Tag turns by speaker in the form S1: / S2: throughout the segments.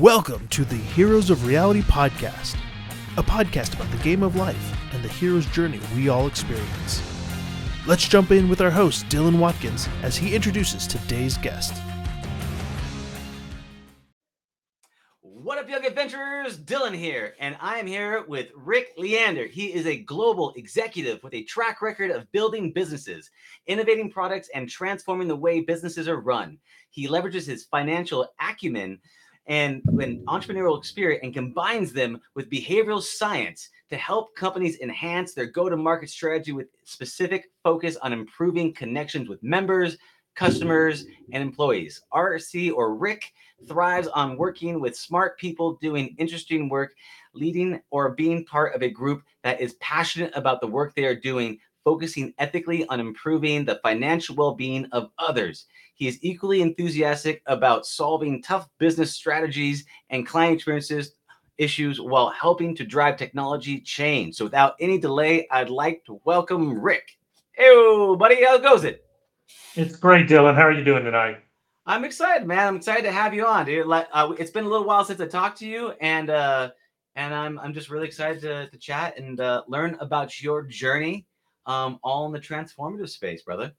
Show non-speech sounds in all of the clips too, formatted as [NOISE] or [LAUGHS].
S1: Welcome to the Heroes of Reality podcast, a podcast about the game of life and the hero's journey we all experience. Let's jump in with our host, Dylan Watkins, as he introduces today's guest.
S2: What up, young adventurers? Dylan here, and I am here with Rick Leander. He is a global executive with a track record of building businesses, innovating products, and transforming the way businesses are run. He leverages his financial acumen and an entrepreneurial spirit and combines them with behavioral science to help companies enhance their go-to-market strategy with specific focus on improving connections with members, customers, and employees. RC or Rick thrives on working with smart people doing interesting work, leading or being part of a group that is passionate about the work they are doing, focusing ethically on improving the financial well-being of others. He is equally enthusiastic about solving tough business strategies and client experiences issues while helping to drive technology change. So without any delay, I'd like to welcome Rick. Hey, buddy, how goes it?
S3: It's great, Dylan. How are you doing tonight?
S2: I'm excited, man. I'm excited to have you on, dude. Like, uh, it's been a little while since I talked to you, and uh, and I'm I'm just really excited to, to chat and uh, learn about your journey, um, all in the transformative space, brother.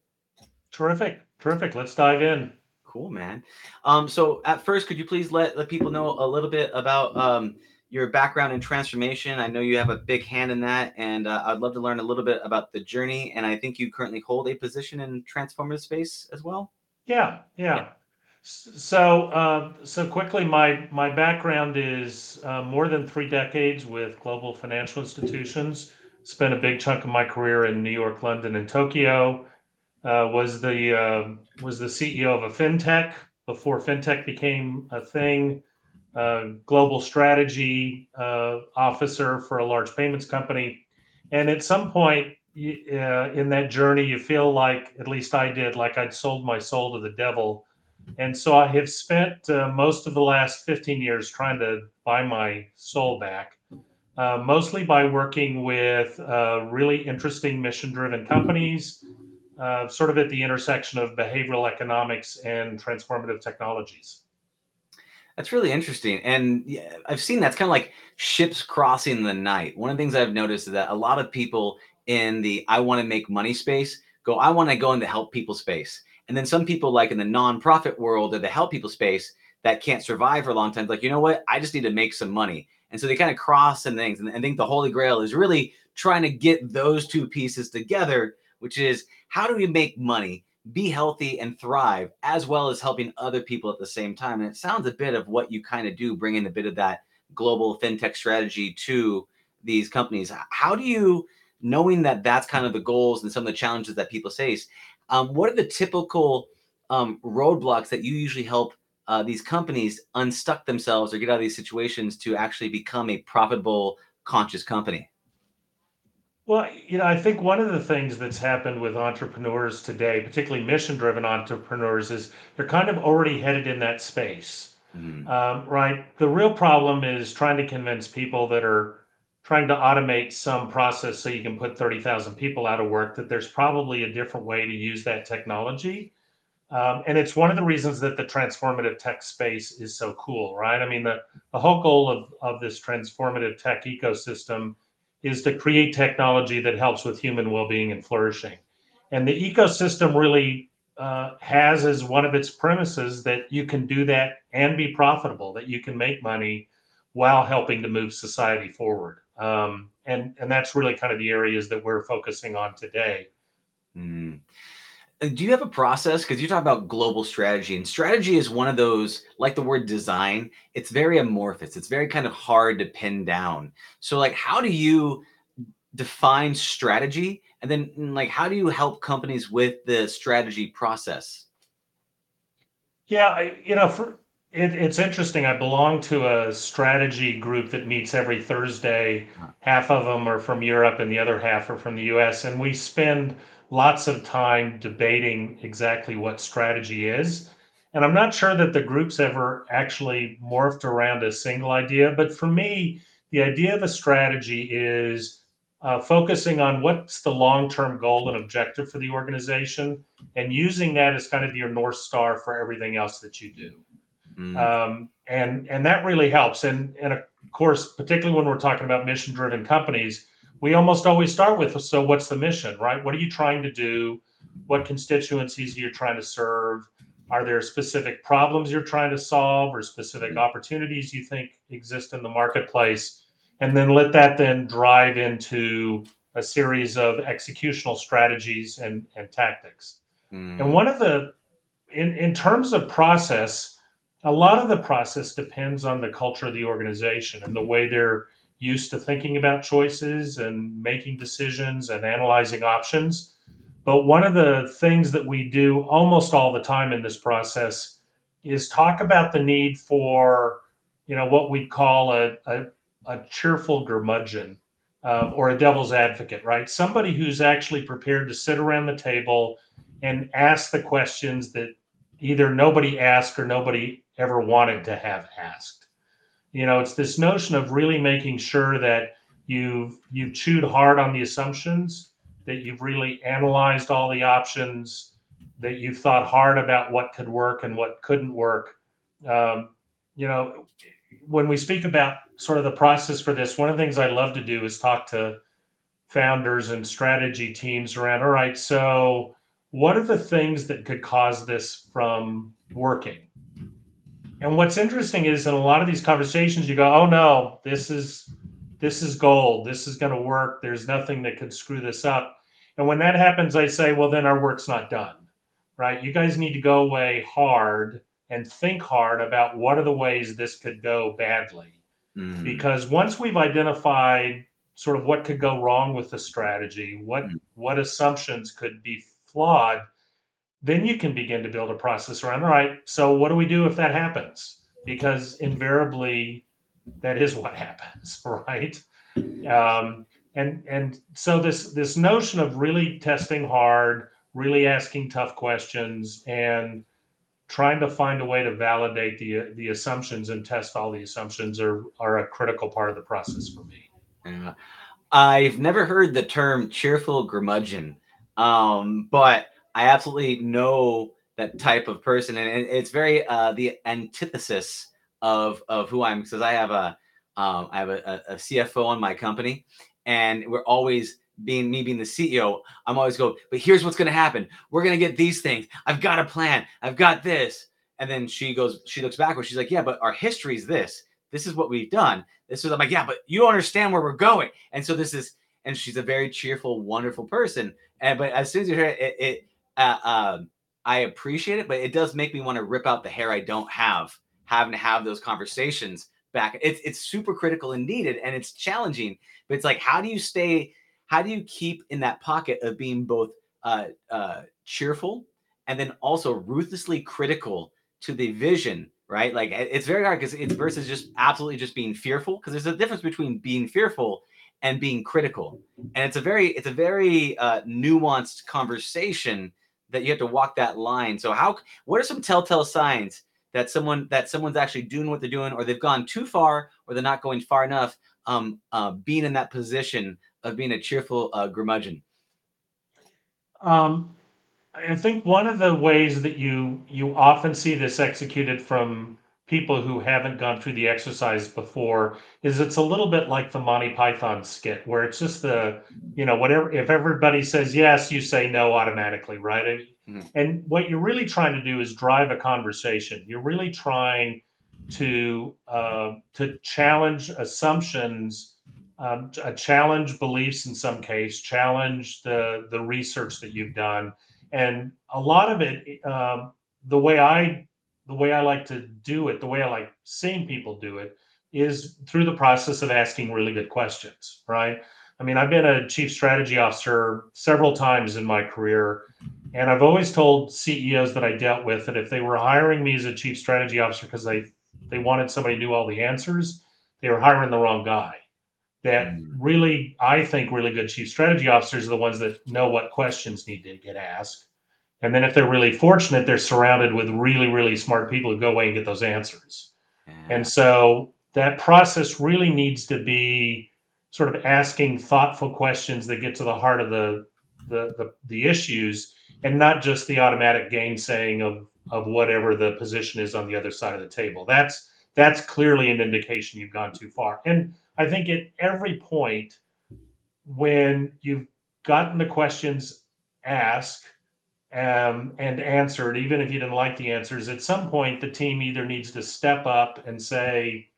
S3: Terrific, terrific. Let's dive in.
S2: Cool, man. Um, so at first, could you please let the people know a little bit about um, your background in transformation? I know you have a big hand in that, and uh, I'd love to learn a little bit about the journey. And I think you currently hold a position in transformative space as well.
S3: Yeah, yeah. So, uh, so quickly, my my background is uh, more than three decades with global financial institutions. Spent a big chunk of my career in New York, London, and Tokyo. Uh, was the uh, was the CEO of a fintech before fintech became a thing. Uh, global strategy uh, officer for a large payments company, and at some point uh, in that journey, you feel like, at least I did, like I'd sold my soul to the devil. And so I have spent uh, most of the last 15 years trying to buy my soul back, uh, mostly by working with uh, really interesting mission driven companies, uh, sort of at the intersection of behavioral economics and transformative technologies.
S2: That's really interesting. And I've seen that's kind of like ships crossing the night. One of the things I've noticed is that a lot of people in the I want to make money space go, I want to go into help people space. And then some people like in the nonprofit world or the help people space that can't survive for a long time, like, you know what? I just need to make some money. And so they kind of cross and things. And I think the Holy Grail is really trying to get those two pieces together, which is how do we make money, be healthy, and thrive, as well as helping other people at the same time. And it sounds a bit of what you kind of do, bringing a bit of that global fintech strategy to these companies. How do you knowing that that's kind of the goals and some of the challenges that people face, um, what are the typical um, roadblocks that you usually help uh, these companies unstuck themselves or get out of these situations to actually become a profitable, conscious company?
S3: Well, you know, I think one of the things that's happened with entrepreneurs today, particularly mission driven entrepreneurs, is they're kind of already headed in that space. Mm-hmm. Um, right. The real problem is trying to convince people that are trying to automate some process so you can put 30,000 people out of work, that there's probably a different way to use that technology. Um, and it's one of the reasons that the transformative tech space is so cool, right? I mean, the, the whole goal of, of this transformative tech ecosystem is to create technology that helps with human well being and flourishing. And the ecosystem really uh, has as one of its premises that you can do that and be profitable, that you can make money while helping to move society forward. Um, and and that's really kind of the areas that we're focusing on today.
S2: Mm. Uh, do you have a process? Because you talk about global strategy, and strategy is one of those, like the word design, it's very amorphous. It's very kind of hard to pin down. So, like, how do you define strategy? And then, like, how do you help companies with the strategy process?
S3: Yeah, I, you know, for it, it's interesting. I belong to a strategy group that meets every Thursday. Half of them are from Europe and the other half are from the US. And we spend lots of time debating exactly what strategy is. And I'm not sure that the group's ever actually morphed around a single idea. But for me, the idea of a strategy is uh, focusing on what's the long term goal and objective for the organization and using that as kind of your North Star for everything else that you do. Mm. Um, and and that really helps. And and of course, particularly when we're talking about mission driven companies, we almost always start with so what's the mission, right? What are you trying to do? What constituencies are you trying to serve? Are there specific problems you're trying to solve or specific opportunities you think exist in the marketplace? And then let that then drive into a series of executional strategies and, and tactics. Mm. And one of the, in, in terms of process, a lot of the process depends on the culture of the organization and the way they're used to thinking about choices and making decisions and analyzing options. But one of the things that we do almost all the time in this process is talk about the need for, you know, what we'd call a, a, a cheerful curmudgeon um, or a devil's advocate, right? Somebody who's actually prepared to sit around the table and ask the questions that either nobody asked or nobody ever wanted to have asked. You know, it's this notion of really making sure that you've you've chewed hard on the assumptions, that you've really analyzed all the options, that you've thought hard about what could work and what couldn't work. Um, you know, when we speak about sort of the process for this, one of the things I love to do is talk to founders and strategy teams around, all right, so what are the things that could cause this from working? And what's interesting is in a lot of these conversations, you go, oh no, this is this is gold. This is going to work. There's nothing that could screw this up. And when that happens, I say, well, then our work's not done, right? You guys need to go away hard and think hard about what are the ways this could go badly. Mm. Because once we've identified sort of what could go wrong with the strategy, what mm. what assumptions could be flawed, then you can begin to build a process around. All right, so what do we do if that happens? Because invariably, that is what [LAUGHS] happens, [LAUGHS] right? Um, and and so this this notion of really testing hard, really asking tough questions, and trying to find a way to validate the the assumptions and test all the assumptions are are a critical part of the process for me.
S2: Yeah. I've never heard the term cheerful curmudgeon, um, but I absolutely know that type of person, and it's very uh, the antithesis of of who I'm because I have a um, I have a, a CFO on my company, and we're always being me being the CEO, I'm always go, but here's what's going to happen. We're going to get these things. I've got a plan. I've got this. And then she goes, she looks backwards. She's like, yeah, but our history is this. This is what we've done. This is, I'm like, yeah, but you don't understand where we're going. And so this is, and she's a very cheerful, wonderful person. And, but as soon as you hear it, it, it uh, um, I appreciate it, but it does make me want to rip out the hair I don't have, having to have those conversations back. It's, it's super critical and needed and it's challenging, but it's like, how do you stay how do you keep in that pocket of being both uh, uh, cheerful and then also ruthlessly critical to the vision right like it's very hard because it's versus just absolutely just being fearful because there's a difference between being fearful and being critical and it's a very it's a very uh, nuanced conversation that you have to walk that line so how what are some telltale signs that someone that someone's actually doing what they're doing or they've gone too far or they're not going far enough um uh, being in that position of being a cheerful uh?
S3: Um, I think one of the ways that you you often see this executed from people who haven't gone through the exercise before is it's a little bit like the Monty Python skit where it's just the you know whatever if everybody says yes you say no automatically right? Mm-hmm. and what you're really trying to do is drive a conversation. You're really trying to uh, to challenge assumptions um, challenge beliefs in some case, challenge the the research that you've done, and a lot of it, um, the way I the way I like to do it, the way I like seeing people do it, is through the process of asking really good questions. Right? I mean, I've been a chief strategy officer several times in my career, and I've always told CEOs that I dealt with that if they were hiring me as a chief strategy officer because they they wanted somebody who knew all the answers, they were hiring the wrong guy that mm. really, I think, really good chief strategy officers are the ones that know what questions need to get asked. And then if they're really fortunate, they're surrounded with really, really smart people who go away and get those answers. Yeah. And so that process really needs to be sort of asking thoughtful questions that get to the heart of the the the, the issues and not just the automatic gainsaying of of whatever the position is on the other side of the table. That's that's clearly an indication you've gone too far. And I think at every point when you've gotten the questions asked um, and answered, even if you didn't like the answers, at some point the team either needs to step up and say,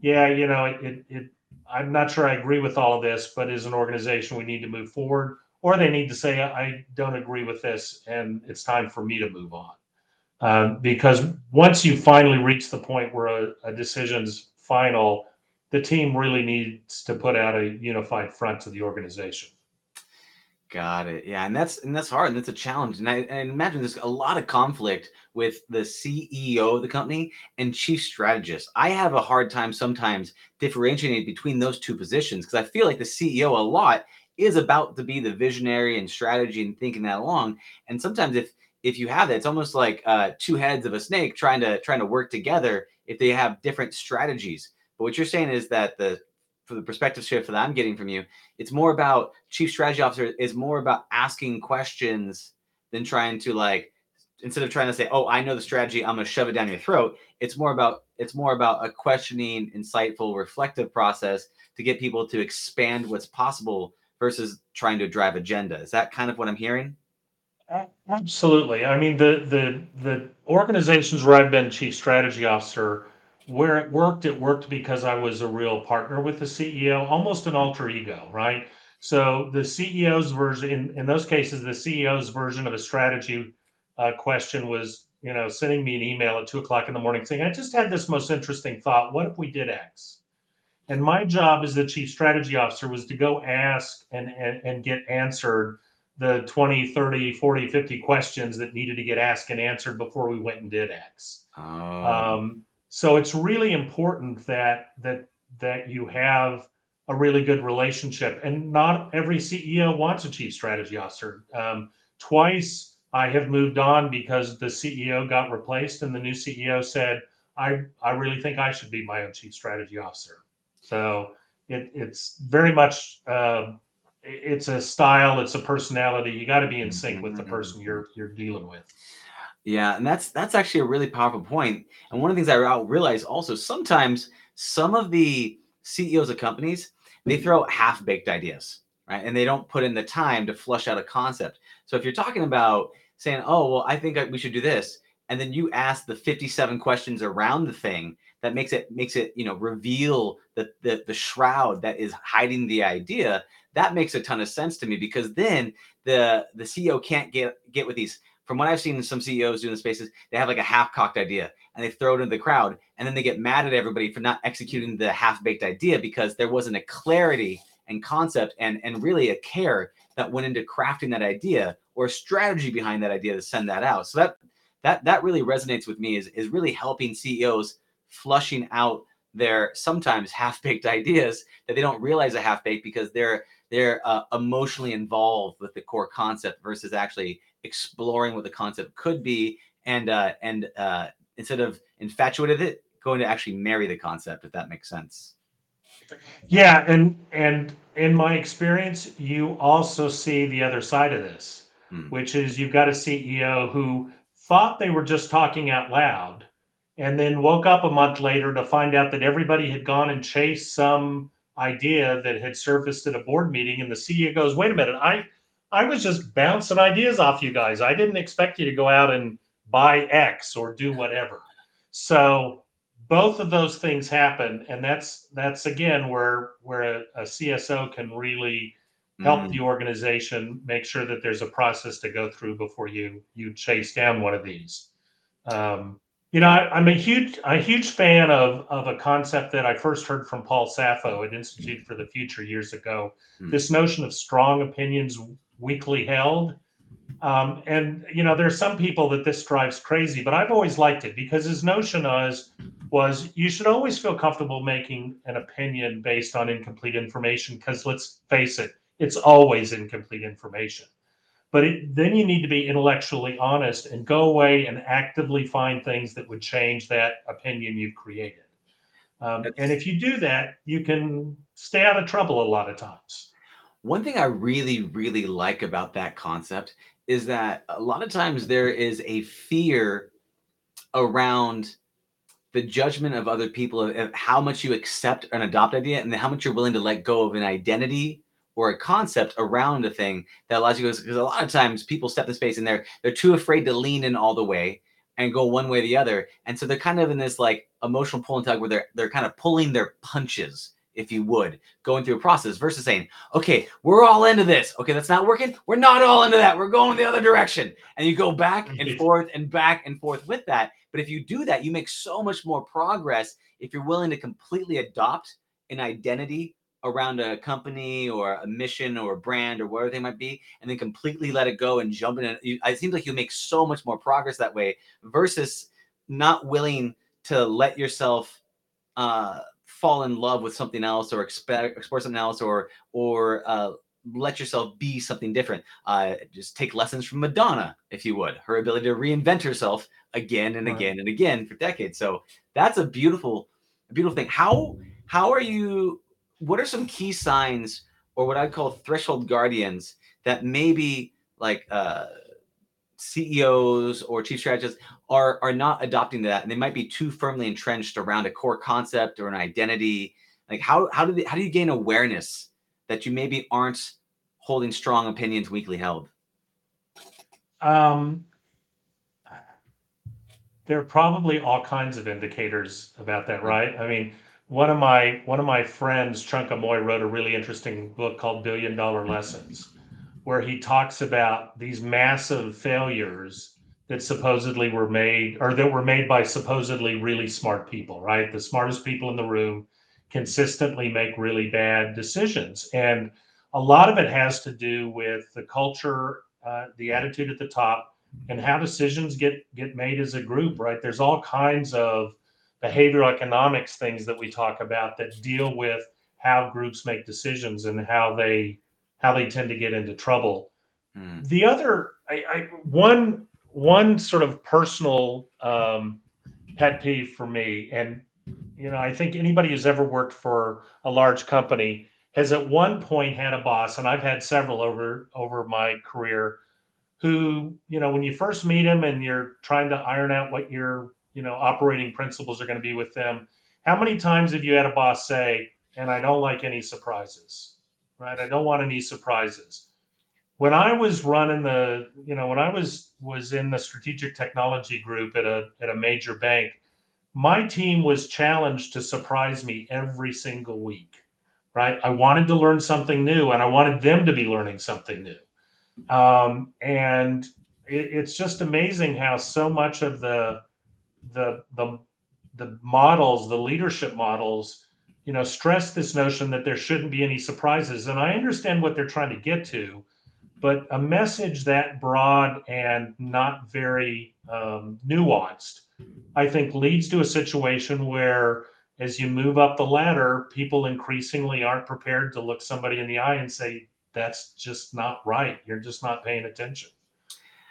S3: yeah, you know, it, it, it I'm not sure I agree with all of this, but as an organization, we need to move forward. Or they need to say, I don't agree with this, and it's time for me to move on. Um, because once you finally reach the point where a, a decision's final, the team really needs to put out a unified front to the organization.
S2: Got it. Yeah, and that's and that's hard, and that's a challenge. And I, I imagine there's a lot of conflict with the CEO of the company and chief strategist. I have a hard time sometimes differentiating between those two positions because I feel like the CEO a lot is about to be the visionary and strategy and thinking that along. And sometimes if if you have that, it's almost like uh, two heads of a snake trying to trying to work together if they have different strategies. But what you're saying is that the for the perspective shift that I'm getting from you, it's more about chief strategy officer is more about asking questions than trying to like instead of trying to say, "Oh, I know the strategy, I'm going to shove it down your throat." It's more about it's more about a questioning, insightful, reflective process to get people to expand what's possible versus trying to drive agenda. Is that kind of what I'm hearing?
S3: Absolutely. I mean, the the the organizations where I've been chief strategy officer where it worked, it worked because I was a real partner with the CEO, almost an alter ego, right? So the CEO's version, in, in those cases, the CEO's version of a strategy uh, question was, you know, sending me an email at two o'clock in the morning saying, I just had this most interesting thought. What if we did X? And my job as the chief strategy officer was to go ask and, and, and get answered the 20, 30, 40, 50 questions that needed to get asked and answered before we went and did X. Oh. Um, so it's really important that that that you have a really good relationship. And not every CEO wants a chief strategy officer. Um, twice I have moved on because the CEO got replaced, and the new CEO said, "I I really think I should be my own chief strategy officer." So it, it's very much uh, it's a style, it's a personality. You got to be in sync with the person you're you're dealing with.
S2: Yeah, and that's that's actually a really powerful point. And one of the things I realize also sometimes some of the CEOs of companies they mm-hmm. throw half baked ideas, right? And they don't put in the time to flush out a concept. So if you're talking about saying, "Oh, well, I think we should do this," and then you ask the 57 questions around the thing, that makes it makes it you know reveal the, the the shroud that is hiding the idea. That makes a ton of sense to me because then the the CEO can't get get with these from what I've seen some CEOs do in the spaces, they have like a half-cocked idea and they throw it into the crowd, and then they get mad at everybody for not executing the half-baked idea because there wasn't a clarity and concept and and really a care that went into crafting that idea or a strategy behind that idea to send that out. So that that that really resonates with me is is really helping CEOs flushing out their sometimes half-baked [LAUGHS] ideas that they don't realize are half-baked because they're they're uh, emotionally involved with the core concept versus actually exploring what the concept could be and uh, and uh, instead of infatuated with it going to actually marry the concept if that makes sense
S3: yeah and and in my experience you also see the other side of this hmm. which is you've got a ceo who thought they were just talking out loud and then woke up a month later to find out that everybody had gone and chased some idea that had surfaced at a board meeting and the ceo goes wait a minute i I was just bouncing ideas off you guys. I didn't expect you to go out and buy X or do whatever. So both of those things happen, and that's that's again where where a, a CSO can really help mm. the organization make sure that there's a process to go through before you you chase down one of these. Um, you know, I, am a huge a huge fan of of a concept that I first heard from Paul Saffo at Institute for the Future years ago. Mm. This notion of strong opinions weakly held. Um, and you know, there's some people that this drives crazy, but I've always liked it because his notion was was you should always feel comfortable making an opinion based on incomplete information because let's face it, it's always incomplete information. But it, then you need to be intellectually honest and go away and actively find things that would change that opinion you've created. Um, and if you do that, you can stay out of trouble a lot of times.
S2: One thing I really, really like about that concept is that a lot of times there is a fear around the judgment of other people of how much you accept an adopt idea and how much you're willing to let go of an identity or a concept around a thing that allows you because a lot of times people step in space and they're they're too afraid to lean in all the way and go one way or the other. And so they're kind of in this like emotional pull and tug where they're they're kind of pulling their punches if you would going through a process versus saying okay we're all into this. Okay that's not working. We're not all into that. We're going the other direction. And you go back and forth and back and forth with that. But if you do that you make so much more progress if you're willing to completely adopt an identity around a company or a mission or a brand or whatever they might be, and then completely let it go and jump in. It, it seems like you make so much more progress that way versus not willing to let yourself uh, fall in love with something else or expect, explore something else or or uh, let yourself be something different. Uh, just take lessons from Madonna, if you would, her ability to reinvent herself again and right. again and again for decades. So that's a beautiful, a beautiful thing. How how are you what are some key signs or what I call threshold guardians that maybe like uh, CEOs or chief strategists are are not adopting that, and they might be too firmly entrenched around a core concept or an identity. Like how how do they, how do you gain awareness that you maybe aren't holding strong opinions weakly held? Um,
S3: there are probably all kinds of indicators about that, right? I mean, one of my one of my friends, Chunka Mui, wrote a really interesting book called Billion Dollar Lessons, where he talks about these massive failures that supposedly were made or that were made by supposedly really smart people, right? The smartest people in the room consistently make really bad decisions. And a lot of it has to do with the culture, uh, the attitude at the top, and how decisions get get made as a group, right? There's all kinds of behavioral economics things that we talk about that deal with how groups make decisions and how they how they tend to get into trouble. Mm. The other, I, I, one one sort of personal um, pet peeve for me, and you know, I think anybody who's ever worked for a large company has at one point had a boss, and I've had several over over my career, who you know, when you first meet him and you're trying to iron out what your you know operating principles are going to be with them how many times have you had a boss say and i don't like any surprises right? I don't want any surprises. When i was running the you know when i was was in the strategic technology group at a at a major bank my team was challenged to surprise me every single week right? I wanted to learn something new and i wanted them to be learning something new. Um, and it, it's just amazing how so much of the the the the models, the leadership models, you know, stress this notion that there shouldn't be any surprises. And I understand what they're trying to get to, but a message that broad and not very um, nuanced, I think, leads to a situation where, as you move up the ladder, people increasingly aren't prepared to look somebody in the eye and say, "That's just not right. You're just not paying attention."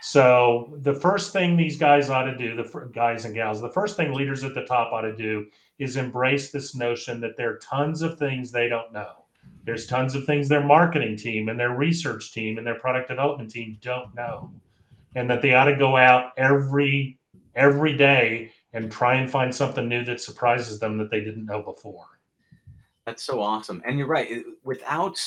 S3: So the first thing these guys ought to do, the guys and gals, the first thing leaders at the top ought to do is embrace this notion that there are tons of things they don't know. There's tons of things their marketing team and their research team and their product development team don't know. And that they ought to go out every every day and try and find something new that surprises them that they didn't know before.
S2: That's so awesome. And you're right. Without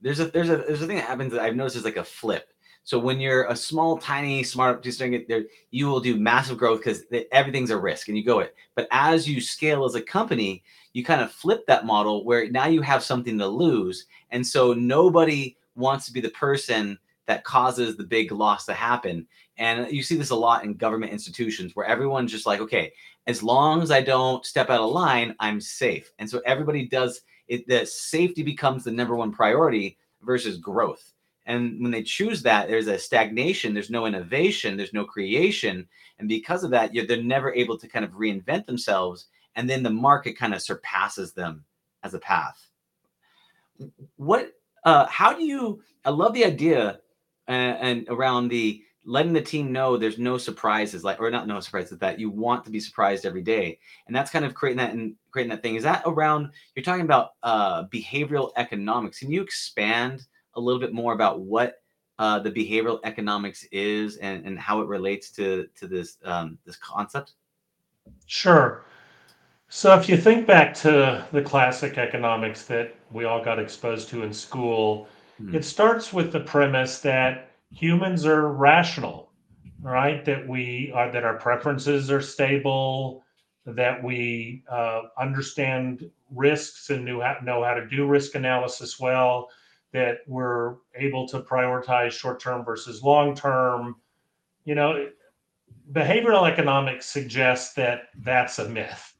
S2: there's a there's a there's a thing that happens that I've noticed is like a flip so when you're a small, tiny, smart, just doing it there, you will do massive growth because everything's a risk and you go it. But as you scale as a company, you kind of flip that model where now you have something to lose. And so nobody wants to be the person that causes the big loss to happen. And you see this a lot in government institutions where everyone's just like, okay, as long as I don't step out of line, I'm safe. And so everybody does it, the safety becomes the number one priority versus growth. And when they choose that, there's a stagnation, there's no innovation, there's no creation. And because of that, they're never able to kind of reinvent themselves. And then the market kind of surpasses them as a path. What, uh, how do you, I love the idea uh, and around the letting the team know there's no surprises, like, or not no surprises, that you want to be surprised every day. And that's kind of creating that and creating that thing. Is that around, you're talking about uh, behavioral economics. Can you expand? A little bit more about what uh, the behavioral economics is and, and how it relates to to this um, this concept?
S3: Sure. So if you think back to the classic economics that we all got exposed to in school, hmm. it starts with the premise that humans are rational, right? That we are that our preferences are stable, that we uh, understand risks and knew how, know how to do risk analysis well, that we're able to prioritize short term versus long term. You know, behavioral economics suggests that that's a myth,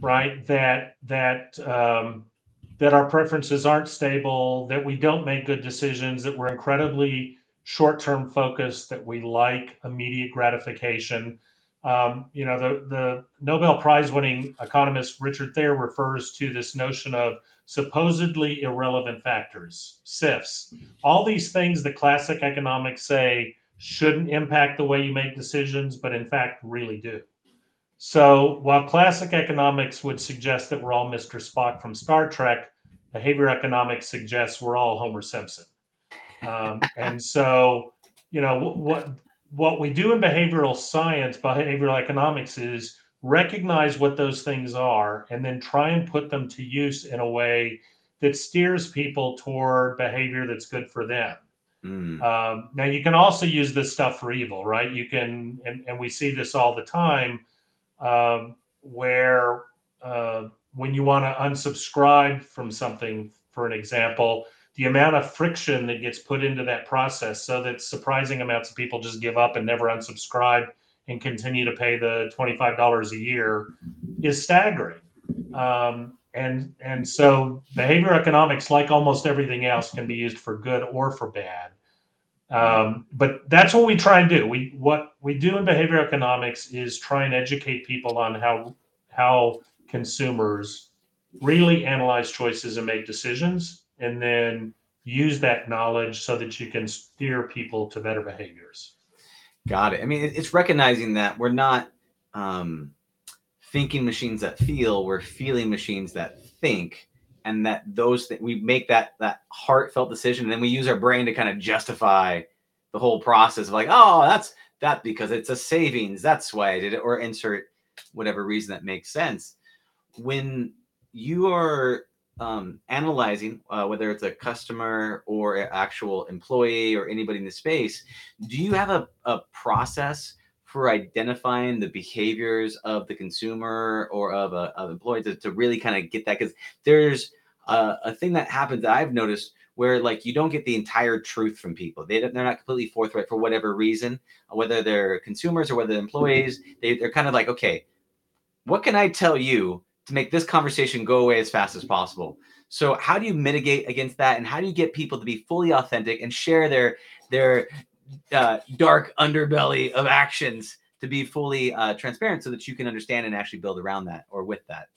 S3: right? That that um, that our preferences aren't stable, that we don't make good decisions, that we're incredibly short term focused, that we like immediate gratification. Um, you know, the, the Nobel Prize winning economist Richard Thaler refers to this notion of supposedly irrelevant factors, SIFs. All these things that classic economics say shouldn't impact the way you make decisions, but in fact really do. So while classic economics would suggest that we're all Mr. Spock from Star Trek, behavior economics suggests we're all Homer Simpson. Um, and so, you know, what what we do in behavioral science, behavioral economics, is recognize what those things are and then try and put them to use in a way that steers people toward behavior that's good for them. Mm. Um, now, you can also use this stuff for evil, right? You can, and, and we see this all the time, um, where uh, when you want to unsubscribe from something, for an example, the amount of friction that gets put into that process so that surprising amounts of people just give up and never unsubscribe and continue to pay the $25 a year is staggering. Um, and and so behavior economics, like almost everything else, can be used for good or for bad. Um, but that's what we try and do. We what we do in behavior economics is try and educate people on how how consumers really analyze choices and make decisions and then use that knowledge so that you can steer people to better behaviors.
S2: Got it. I mean, it's recognizing that we're not um, thinking machines that feel, we're feeling machines that think, and that those that we make that that heartfelt decision, and then we use our brain to kind of justify the whole process of like, oh, that's that because it's a savings. That's why I did it, or insert whatever reason that makes sense. When you are um, analyzing uh, whether it's a customer or an actual employee or anybody in the space, do you have a, a process for identifying the behaviors of the consumer or of a of employee to, to really kind of get that? Because there's a, a thing that happens that I've noticed where like you don't get the entire truth from people. They they're not completely forthright for whatever reason, whether they're consumers or whether they're employees. They they're kind of like, okay, what can I tell you to make this conversation go away as fast as possible. So how do you mitigate against that, and how do you get people to be fully authentic and share their their uh, dark underbelly of actions to be fully uh, transparent, so that you can understand and actually build around that or with that?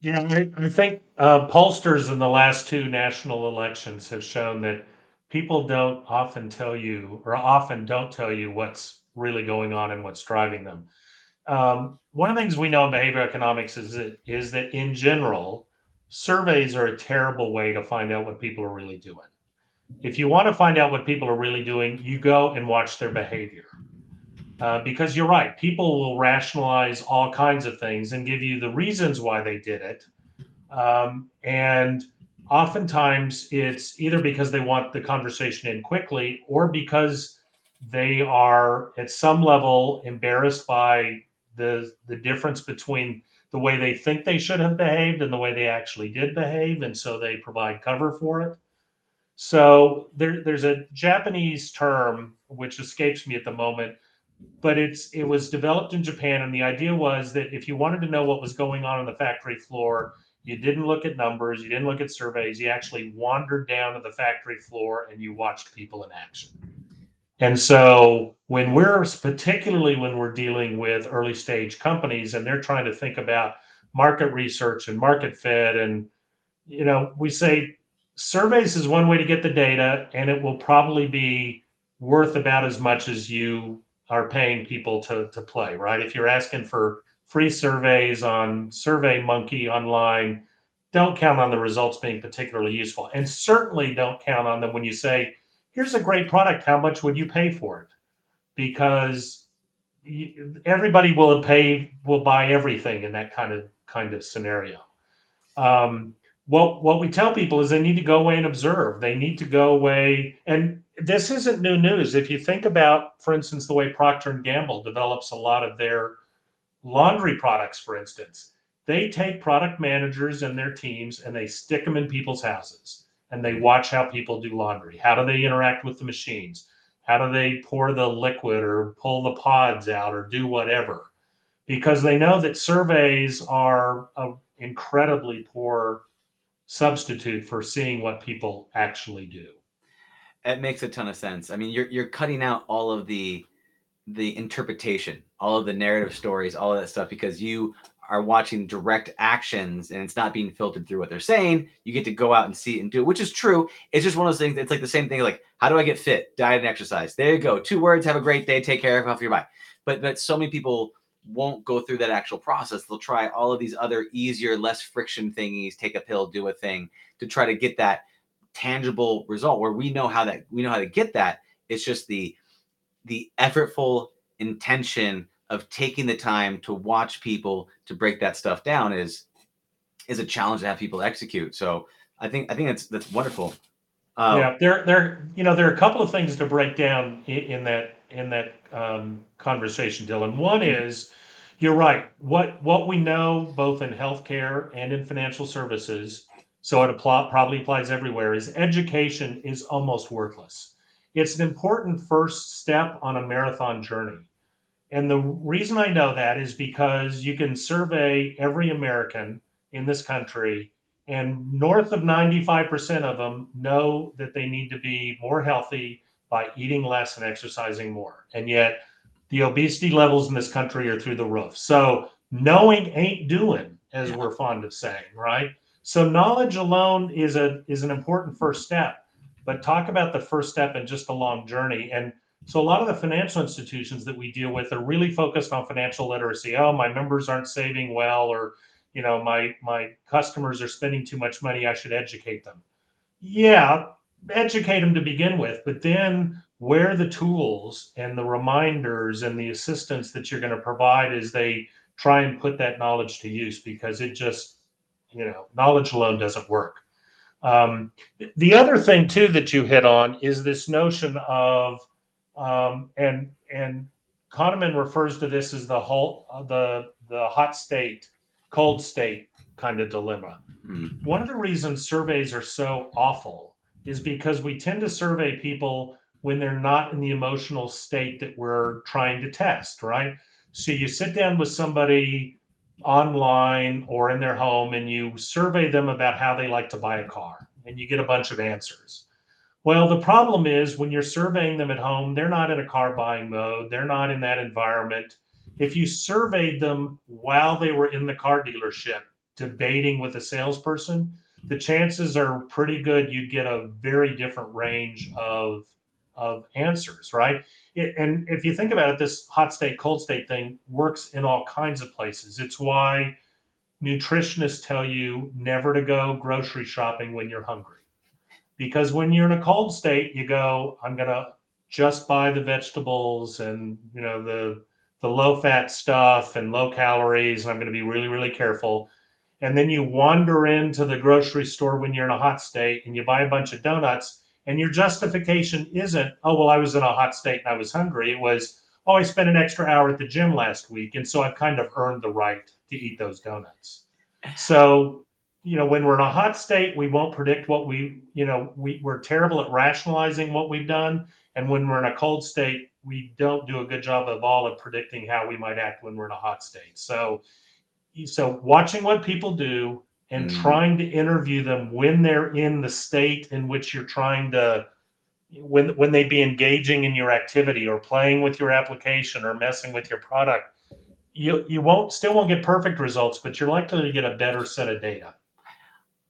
S3: Yeah, I, I think uh, pollsters in the last two national elections have shown that people don't often tell you, or often don't tell you, what's really going on and what's driving them um, one of the things we know in behavior economics is that is that in general, surveys are a terrible way to find out what people are really doing. If you want to find out what people are really doing, you go and watch their behavior. Uh, because you're right, people will rationalize all kinds of things and give you the reasons why they did it. Um, and oftentimes it's either because they want the conversation in quickly or because they are at some level embarrassed by the the difference between the way they think they should have behaved and the way they actually did behave, and so they provide cover for it. So there, there's a Japanese term which escapes me at the moment, but it's it was developed in Japan, and the idea was that if you wanted to know what was going on on the factory floor, you didn't look at numbers, you didn't look at surveys, you actually wandered down to the factory floor and you watched people in action. And so when we're particularly when we're dealing with early stage companies and they're trying to think about market research and market fit and you know we say surveys is one way to get the data and it will probably be worth about as much as you are paying people to to play right? If you're asking for free surveys on SurveyMonkey online don't count on the results being particularly useful. And certainly don't count on them when you say here's a great product. How much would you pay for it? Because everybody will pay will buy everything in that kind of kind of scenario. Um, what what we tell people is they need to go away and observe. They need to go away, and this isn't new news. If you think about, for instance, the way Procter and Gamble develops a lot of their laundry products, for instance, they take product managers and their teams and they stick them in people's houses and they watch how people do laundry. How do they interact with the machines? How do they pour the liquid or pull the pods out or do whatever? Because they know that surveys are an incredibly poor substitute for seeing what people actually do.
S2: It makes a ton of sense. I mean, you're you're cutting out all of the the interpretation, all of the narrative stories, all of that stuff because you are watching direct actions and it's not being filtered through what they're saying. You get to go out and see it and do it, which is true. It's just one of those things. It's like the same thing. Like, how do I get fit? Diet and exercise. There you go. Two words. Have a great day. Take care. Off your bye. But but so many people won't go through that actual process. They'll try all of these other easier, less friction thingies. Take a pill, do a thing to try to get that tangible result. Where we know how that we know how to get that. It's just the the effortful intention of taking the time to watch people to break that stuff down is is a challenge to have people execute. So I think I think that's that's wonderful.
S3: Um, yeah, there there you know there are a couple of things to break down in, in that in that um, conversation, Dylan. One is you're right. What what we know both in healthcare and in financial services, so it apply, probably applies everywhere, is education is almost worthless. It's an important first step on a marathon journey. And the reason I know that is because you can survey every American in this country, and north of 95% of them know that they need to be more healthy by eating less and exercising more. And yet, the obesity levels in this country are through the roof. So, knowing ain't doing, as we're fond of saying, right? So, knowledge alone is a is an important first step. But talk about the first step in just a long journey. And so a lot of the financial institutions that we deal with are really focused on financial literacy. Oh, my members aren't saving well, or you know, my my customers are spending too much money. I should educate them. Yeah, educate them to begin with, but then where the tools and the reminders and the assistance that you're going to provide as they try and put that knowledge to use because it just you know knowledge alone doesn't work um, the other thing too that you hit on is this notion of um, and and Kahneman refers to this as the whole uh, the the hot state, cold state kind of dilemma. Mm-hmm. One of the reasons surveys are so awful is because we tend to survey people when they're not in the emotional state that we're trying to test, right? So you sit down with somebody online or in their home and you survey them about how they like to buy a car and you get a bunch of answers. Well, the problem is when you're surveying them at home, they're not in a car buying mode, they're not in that environment. If you surveyed them while they were in the car dealership debating with a salesperson, the chances are pretty good you'd get a very different range of of answers, right? It, and if you think about it, this hot state, cold state thing works in all kinds of places. It's why nutritionists tell you never to go grocery shopping when you're hungry because when you're in a cold state you go i'm going to just buy the vegetables and you know the the low fat stuff and low calories and i'm going to be really really careful. And then you wander into the grocery store when you're in a hot state and you buy a bunch of donuts and your justification isn't oh well i was in a hot state and i was hungry. It was oh i spent an extra hour at the gym last week. And so i've kind of earned the right to eat those donuts. So you know, when we're in a hot state, we won't predict what we, you know, we, we're terrible at rationalizing what we've done. And when we're in a cold state, we don't do a good job of all of predicting how we might act when we're in a hot state. So, so watching what people do and mm. trying to interview them when they're in the state in which you're trying to, when when they be engaging in your activity or playing with your application or messing with your product, you you won't still won't get perfect results, but you're likely to get a better set of data.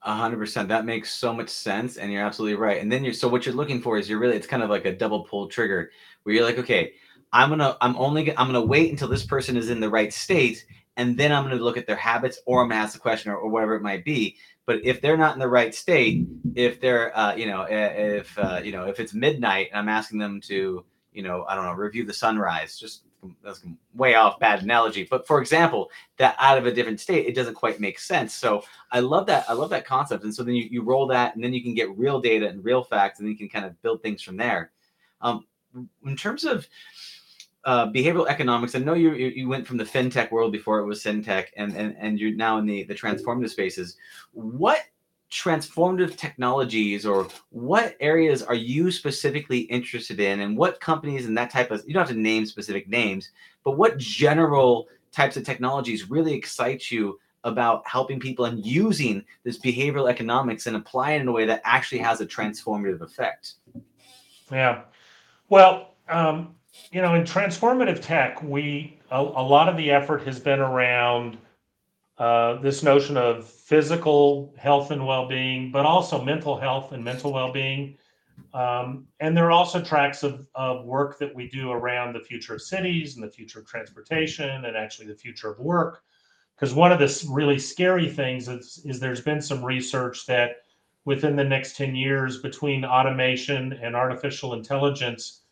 S2: A hundred percent. That makes so much sense, and you're absolutely right. And then you're so what you're looking for is you're really it's kind of like a double pull trigger where you're like, okay, I'm gonna I'm only I'm gonna wait until this person is in the right state, and then I'm gonna look at their habits, or I'm gonna ask the question, or, or whatever it might be. But if they're not in the right state, if they're uh, you know if uh, you know if it's midnight, and I'm asking them to you know I don't know review the sunrise, just that's way off bad analogy but for example that out of a different state it doesn't quite make sense. So i love that i love that concept. And so then you, you roll that and then you can get real data and real facts and then you can kind of build things from there. Um, in terms of uh, behavioral economics i know you you went from the fintech world before it was fintech and and, and you're now in the the transformative spaces. What transformative technologies or what areas are you specifically interested in and what companies and that type of you don't have to name specific names but what general types of technologies really excite you about helping people and using this behavioral economics and applying it in a way that actually has a transformative effect?
S3: Yeah. Well um, you know in transformative tech we a, a lot of the effort has been around uh, this notion of physical health and well-being, but also mental health and mental well-being. Um, and there are also tracks of, of work that we do around the future of cities and the future of transportation and actually the future of work. Because one of the really scary things is, is there's been some research that within the next 10 years between automation and artificial intelligence,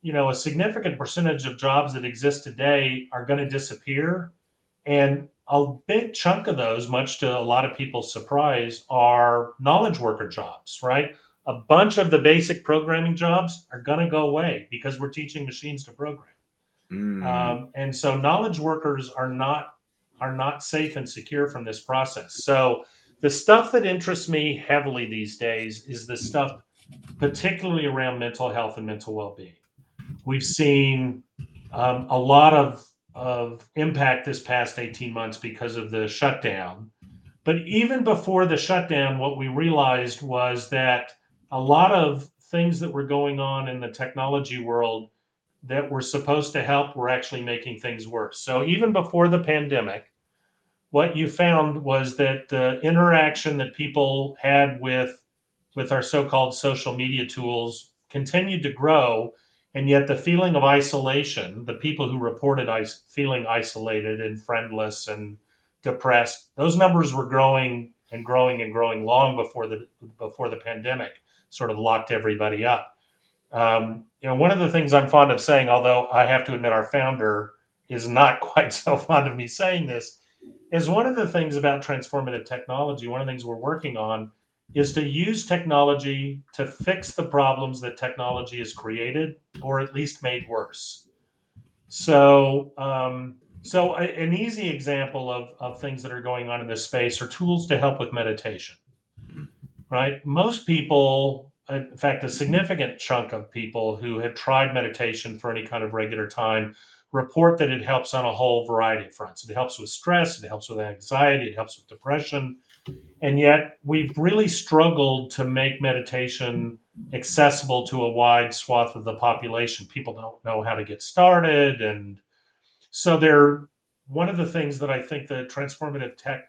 S3: you know, a significant percentage of jobs that exist today are going to disappear. And a big chunk of those, much to a lot of people's surprise, are knowledge worker jobs, right? A bunch of the basic programming jobs are going to go away because we're teaching machines to program. Mm. Um, and so knowledge workers are not are not safe and secure from this process. So the stuff that interests me heavily these days is the stuff particularly around mental health and mental well-being. We've seen um, a lot of of impact this past 18 months because of the shutdown. But even before the shutdown, what we realized was that a lot of things that were going on in the technology world that were supposed to help were actually making things worse. So even before the pandemic, what you found was that the interaction that people had with with our so-called social media tools continued to grow and yet the feeling of isolation the people who reported is- feeling isolated and friendless and depressed those numbers were growing and growing and growing long before the before the pandemic sort of locked everybody up. Um, you know one of the things i'm fond of saying although i have to admit our founder is not [LAUGHS] quite so fond of me saying this is one of the things about transformative technology one of the things we're working on is to use technology to fix the problems that technology has created or at least made worse. So, um, so a, an easy example of, of things that are going on in this space are tools to help with meditation, right? Most people, in fact, a significant chunk of people who have tried meditation for any kind of regular time report that it helps on a whole variety of fronts. It helps with stress, it helps with anxiety, it helps with depression, and yet we've really struggled to make meditation accessible to a wide swath of the population. People don't know how to get started and so they're one of the things that i think the transformative tech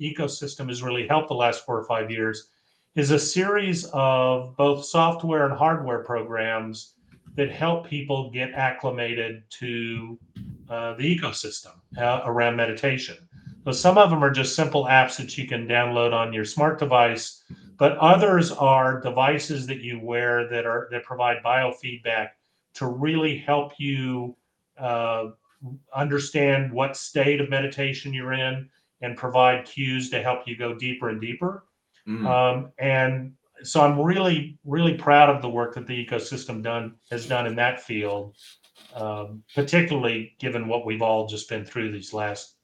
S3: ecosystem has really helped the last four or five years is a series of both software and hardware programs that help people get acclimated to uh, the ecosystem uh, around meditation so some of them are just simple apps that you can download on your smart device, but others are devices that you wear that are that provide biofeedback to really help you uh, understand what state of meditation you're in and provide cues to help you go deeper and deeper. Mm. Um, and so I'm really, really proud of the work that the ecosystem done has done in that field, um, particularly given what we've all just been through these last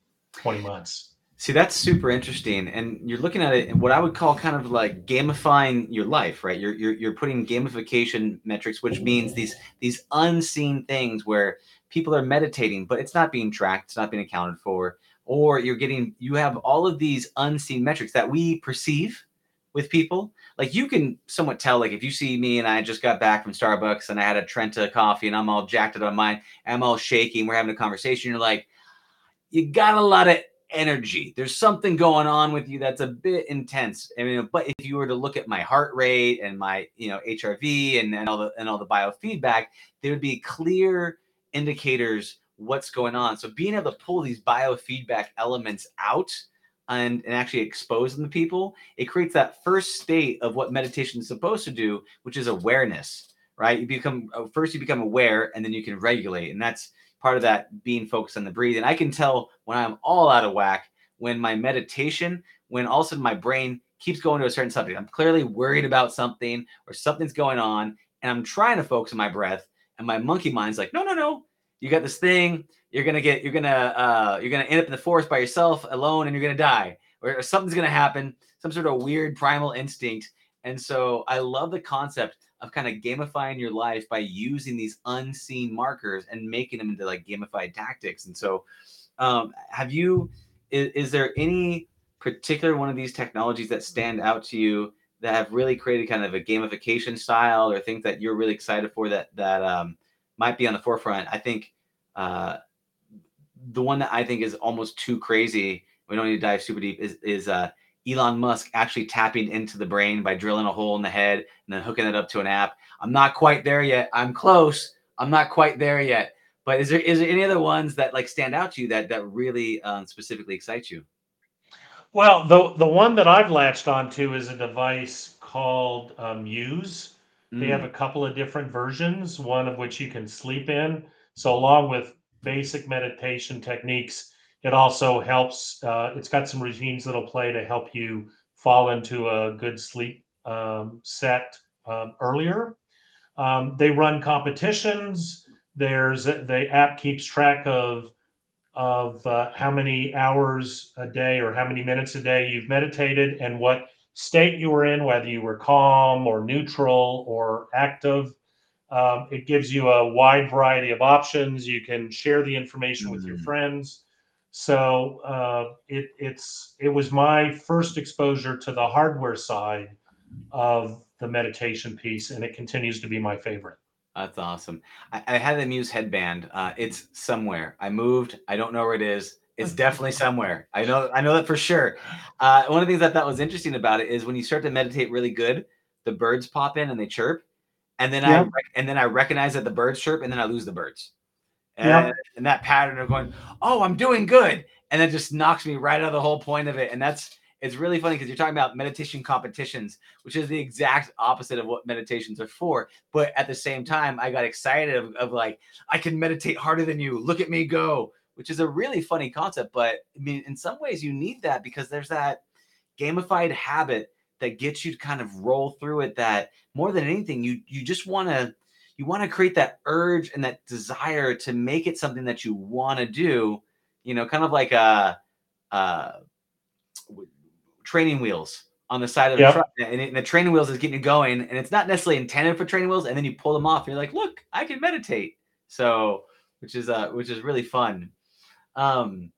S3: 20 months.
S2: See, that's super interesting. And you're looking at it in what I would call kind of like gamifying your life, right? You're, you're, you're putting gamification metrics, which means these, these unseen things where people are meditating, but it's not being tracked. It's not being accounted for. Or you're getting, you have all of these unseen metrics that we perceive with people. Like you can somewhat tell, like if you see me and I just got back from Starbucks and I had a Trenta coffee and I'm all jacked up on mine, I'm all shaking, we're having a conversation. You're like, you got a lot of energy. There's something going on with you that's a bit intense. I mean, but if you were to look at my heart rate and my, you know, HRV and, and all the and all the biofeedback, there would be clear indicators what's going on. So being able to pull these biofeedback elements out and, and actually expose them to people, it creates that first state of what meditation is supposed to do, which is awareness, right? You become uh, first you become aware and then you can regulate. And that's part of that being focused on the breathing. I can tell when I'm all out of whack, when my meditation, when all of a sudden my brain keeps going to a certain subject. I'm clearly worried about something or something's going on, and I'm trying to focus on my breath, and my monkey mind's like, no, no, no, you got this thing. You're gonna get, you're gonna, uh, you're gonna end up in the forest by yourself, alone, and you're gonna die, or, or something's gonna happen, some sort of weird primal instinct. And so I love the concept of kind of gamifying your life by using these unseen markers and making them into like gamified tactics. And so, um, have you? Is, is there any particular one of these technologies that stand out to you that have really created kind of a gamification style or things that you're really excited for that that um, might be on the forefront? I think uh, the one that I think is almost too crazy. We don't need to dive super deep. Is is uh, Elon Musk actually tapping into the brain by drilling a hole in the head and then hooking it up to an app. I'm not quite there yet. I'm close. I'm not quite there yet. But is there is there any other ones that like stand out to you that that really um, specifically excite you?
S3: Well, the the one that I've latched onto is a device called um, Muse. They have
S2: Mm,
S3: a couple of different versions, one of which you can sleep in. So, along with basic meditation techniques, it also helps. Uh, it's got some regimes that'll play to help you fall into a good sleep um, set um, earlier. Um, they run competitions. There's the app keeps track of of uh, how many hours a day or how many minutes a day you've meditated and what state you were in, whether you were calm or neutral or active. Um, it gives you a wide variety of options. You can share the information with your
S2: mm,
S3: friends. So uh, it, it's it was my first exposure to the hardware side of the meditation piece, and it continues to be my favorite.
S2: that's awesome. I, I had the Muse headband. Uh, it's somewhere. I moved. I don't know where it is. It's [LAUGHS] definitely somewhere. I know. I know that for sure. Uh, one of the things I thought was interesting about it is when you start to meditate really good, the birds pop in and they chirp, and then I
S3: Yeah,
S2: rec- and then I recognize that the birds chirp, and then I lose the birds.
S3: Yeah,
S2: And, and that pattern of going, oh, I'm doing good, and that just knocks me right out of the whole point of it. And that's it's really funny because you're talking about meditation competitions, which is the exact opposite of what meditations are for. But at the same time, I got excited of, of like, I can meditate harder than you. Look at me go, which is a really funny concept. But I mean, in some ways, you need that because there's that gamified habit that gets you to kind of roll through it. That more than anything, you you just want to you want to create that urge and that desire to make it something that you want to do. You know, kind of like a. uh training wheels on the side of the truck and, it, and the training wheels is getting you going and it's not necessarily intended for training wheels and then you pull them off and you're like look i can meditate so which is uh which is really fun um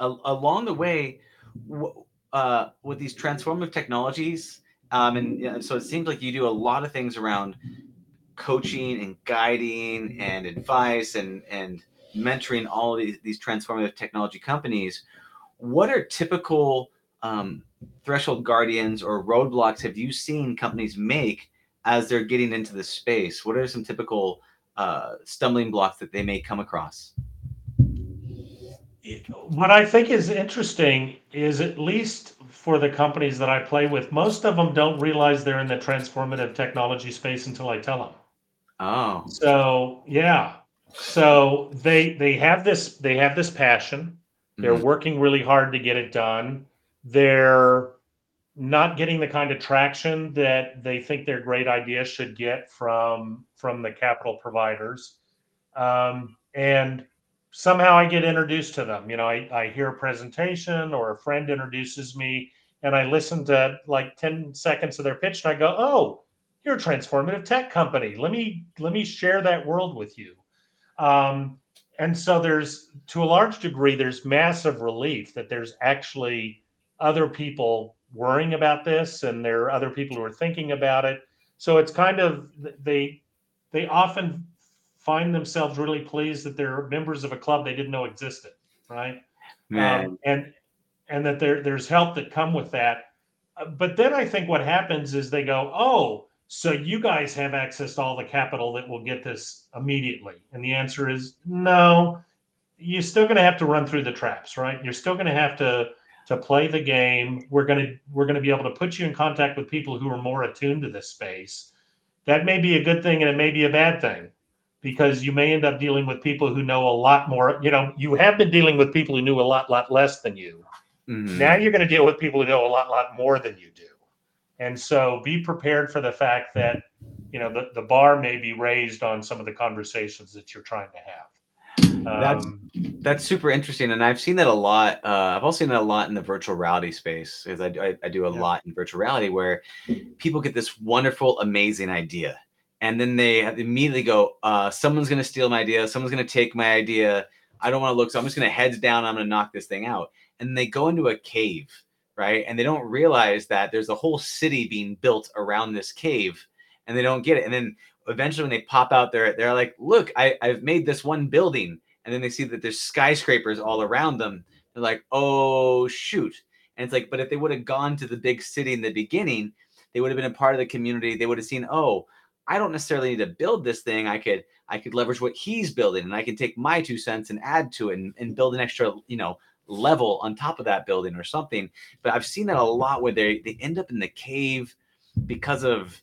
S2: a- along the way w- uh with these transformative technologies um and yeah, so it seems like you do a lot of things around coaching and guiding and advice and and mentoring all of these, these transformative technology companies what are typical um, threshold guardians or roadblocks have you seen companies make as they're getting into the space? What are some typical uh, stumbling blocks that they may come across?
S3: What I think is interesting is at least for the companies that I play with, most of them don't realize they're in the transformative technology space until I tell them.
S2: Oh
S3: So, yeah. So they they have this they have this passion. They're
S2: mhm,
S3: working really hard to get it done. They're not getting the kind of traction that they think their great ideas should get from from the capital providers. Um, and somehow I get introduced to them. You know, I, I hear a presentation or a friend introduces me and I listen to like 10 seconds of their pitch and I go, oh, you're a transformative tech company. Let me let me share that world with you. Um, and so there's to a large degree, there's massive relief that there's actually other people worrying about this and there are other people who are thinking about it. So it's kind of they they often find themselves really pleased that they're members of a club they didn't know existed, right? Um, and and that there there's help that come with that. Uh, But then I think what happens is they go, oh, so you guys have access to all the capital that will get this immediately, and the answer is no. You're still going to have to run through the traps, right? You're still going to have to to play the game. We're going to we're going to be able to put you in contact with people who are more attuned to this space. That may be a good thing and it may be a bad thing because you may end up dealing with people who know a lot more. You know, you have been dealing with people who knew a lot, lot less than you. Mm-hmm. Now you're going to deal with people who know a lot, lot more than you do. And so be prepared for the fact that, you know, the, the bar may be raised on some of the conversations that you're trying to have.
S2: That's um, that's super interesting, and I've seen that a lot. Uh, I've also seen that a lot in the virtual reality space because I, I, I, do a yeah. lot in virtual reality where people get this wonderful, amazing idea, and then they immediately go, uh, "Someone's going to steal my idea. Someone's going to take my idea. I don't want to look, so I'm just going to heads down. I'm going to knock this thing out." And they go into a cave, right? And they don't realize that there's a whole city being built around this cave, and they don't get it. And then eventually, when they pop out there, they're like, "Look, I, I've made this one building." and then they see that there's skyscrapers all around them. They're like, oh shoot. And it's like, but if they would have gone to the big city in the beginning, they would have been a part of the community. They would have seen, oh, I don't necessarily need to build this thing. I could I could leverage what he's building and I can take my two cents and add to it and, and build an extra, you know, level on top of that building or something. But I've seen that a lot where they they end up in the cave because of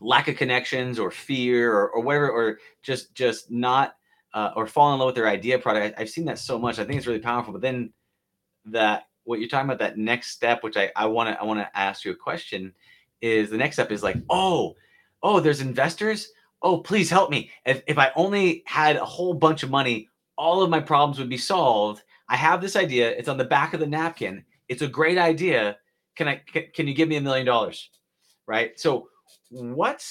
S2: lack of connections or fear or, or whatever, or just just not uh, or fall in love with their idea product. I, have seen that so much. I think it's really powerful. But then that what you're talking about, that next step, which I I want to I want to ask you a question, is the next step is like, oh, oh, there's investors. Oh, please help me. If if I only had a whole bunch of money, all of my problems would be solved. I have this idea. It's on the back of the napkin. It's a great idea. Can I can, can you give me a million dollars? Right. So what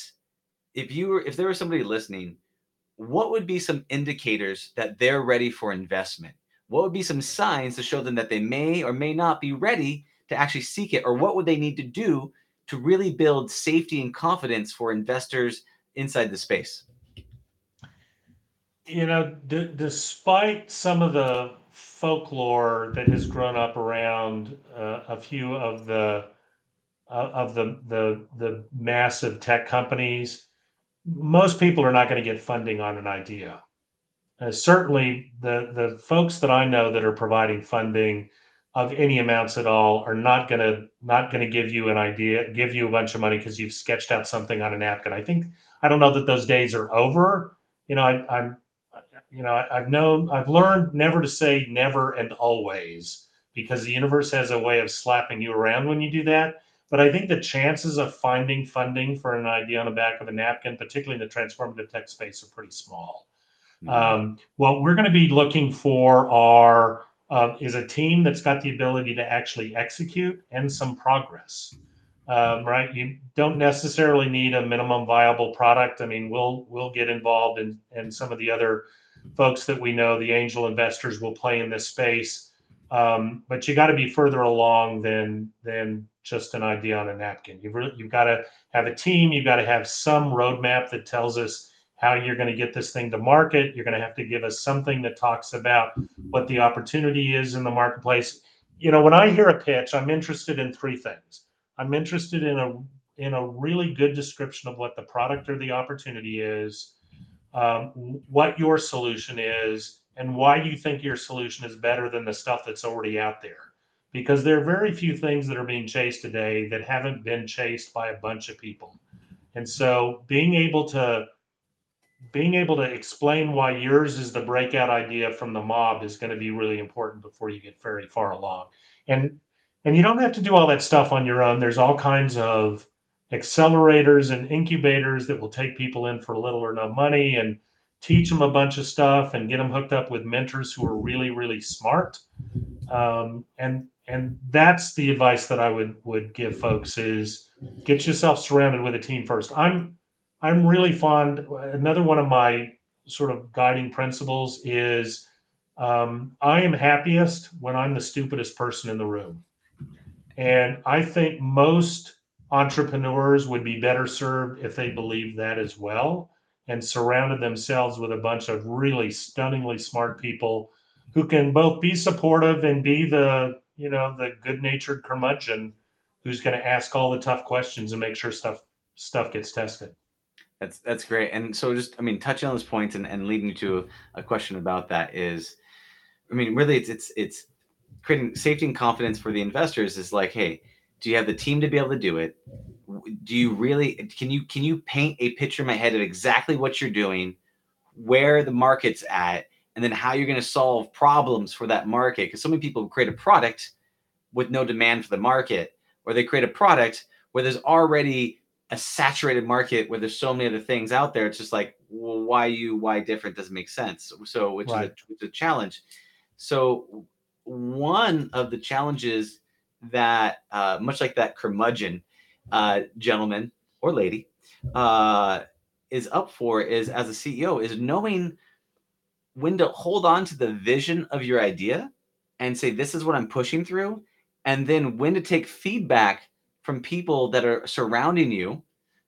S2: if you were if there was somebody listening what would be some indicators that they're ready for investment? What would be some signs to show them that they may or may not be ready to actually seek it? Or what would they need to do to really build safety and confidence for investors inside the space?
S3: You know, d- despite some of the folklore that has grown up around uh, a few of the uh, of the, the the massive tech companies, most people are not going to get funding on an idea. Uh, certainly, the the folks that I know that are providing funding of any amounts at all are not going to not going to give you an idea, give you a bunch of money because you've sketched out something on a napkin. I think I don't know that those days are over. You know, I, I'm, you know, I, I've known, I've learned never to say never and always because the universe has a way of slapping you around when you do that. But I think the chances of finding funding for an idea on the back of a napkin, particularly in the transformative tech space, are pretty small. Mm-hmm. Um, what we're going to be looking for are uh, is a team that's got the ability to actually execute and some progress. Um, right, you don't necessarily need a minimum viable product. I mean, we'll we'll get involved in and some of the other folks that we know, the angel investors, will play in this space. Um, but you got to be further along than than just an idea on a napkin. You've really, you've got to have a team. You've got to have some roadmap that tells us how you're going to get this thing to market. You're going to have to give us something that talks about what the opportunity is in the marketplace. You know, when I hear a pitch, I'm interested in three things. I'm interested in a in a really good description of what the product or the opportunity is, um, what your solution is, and why you think your solution is better than the stuff that's already out there because there are very few things that are being chased today that haven't been chased by a bunch of people. And so being able to being able to explain why yours is the breakout idea from the mob is going to be really important before you get very far along. And and you don't have to do all that stuff on your own. There's all kinds of accelerators and incubators that will take people in for little or no money and teach them a bunch of stuff and get them hooked up with mentors who are really really smart um, and and that's the advice that I would would give folks is get yourself surrounded with a team first. I'm I'm really fond. Another one of my sort of guiding principles is um, I am happiest when I'm the stupidest person in the room, and I think most entrepreneurs would be better served if they believed that as well and surrounded themselves with a bunch of really stunningly smart people who can both be supportive and be the you know, the good-natured curmudgeon who's going to ask all the tough questions and make sure stuff stuff gets tested.
S2: That's that's great. And so just I mean, touching on those points and, and leading to a question about that is, I mean, really it's it's it's creating safety and confidence for the investors is like, hey, do you have the team to be able to do it? Do you really can you can you paint a picture in my head of exactly what you're doing? where the market's at and then how you're going to solve problems for that market because so many people create a product with no demand for the market or they create a product where there's already a saturated market where there's so many other things out there it's just like well, why you why different doesn't make sense so which right. is a, which is a challenge so one of the challenges that uh, much like that curmudgeon uh, gentleman or lady uh, is up for is as a ceo is knowing when to hold on to the vision of your idea and say this is what i'm pushing through and then when to take feedback from people that are surrounding you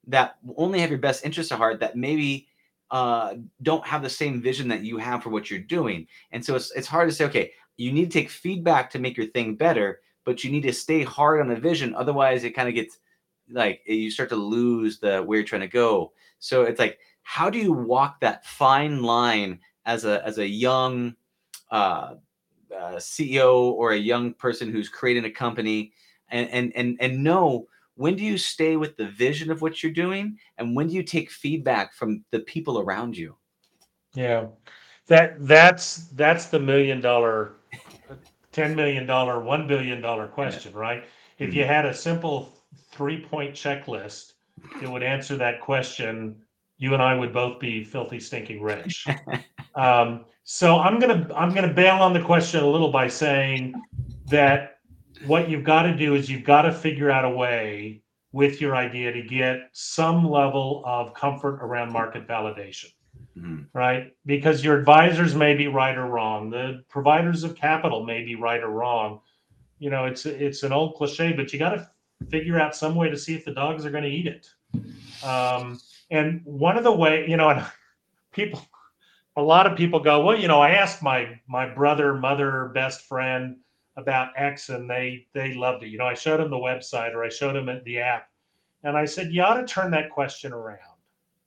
S2: that only have your best interest at heart that maybe uh, don't have the same vision that you have for what you're doing. And so it's, it's hard to say okay you need to take feedback to make your thing better but you need to stay hard on the vision otherwise it kind of gets like you start to lose the where you're trying to go. So it's like how do you walk that fine line as a as a young uh, uh, CEO or a young person who's creating a company and and and and know when do you stay with the vision of what you're doing and when do you take feedback from the people around you?
S3: Yeah. That that's that's the million dollar 10 million dollar 1 billion dollar question right if mm-hmm. you had a simple three point checklist it would answer that question you and i would both be filthy stinking rich [LAUGHS] um, so I'm gonna I'm gonna bail on the question a little by saying that what you've got to do is you've got to figure out a way with your idea to get some level of comfort around market validation. Mm-hmm. Right? Because your advisors may be right or wrong. The providers of capital may be right or wrong. You know, it's it's an old cliche, but you got to figure out some way to see if the dogs are going to eat it. Um, and one of the way, you know, and [LAUGHS] people a lot of people go, well, you know, I asked my my brother, mother, best friend about X, and they they loved it. You know, I showed them the website or I showed them the app, and I said, you ought to turn that question around.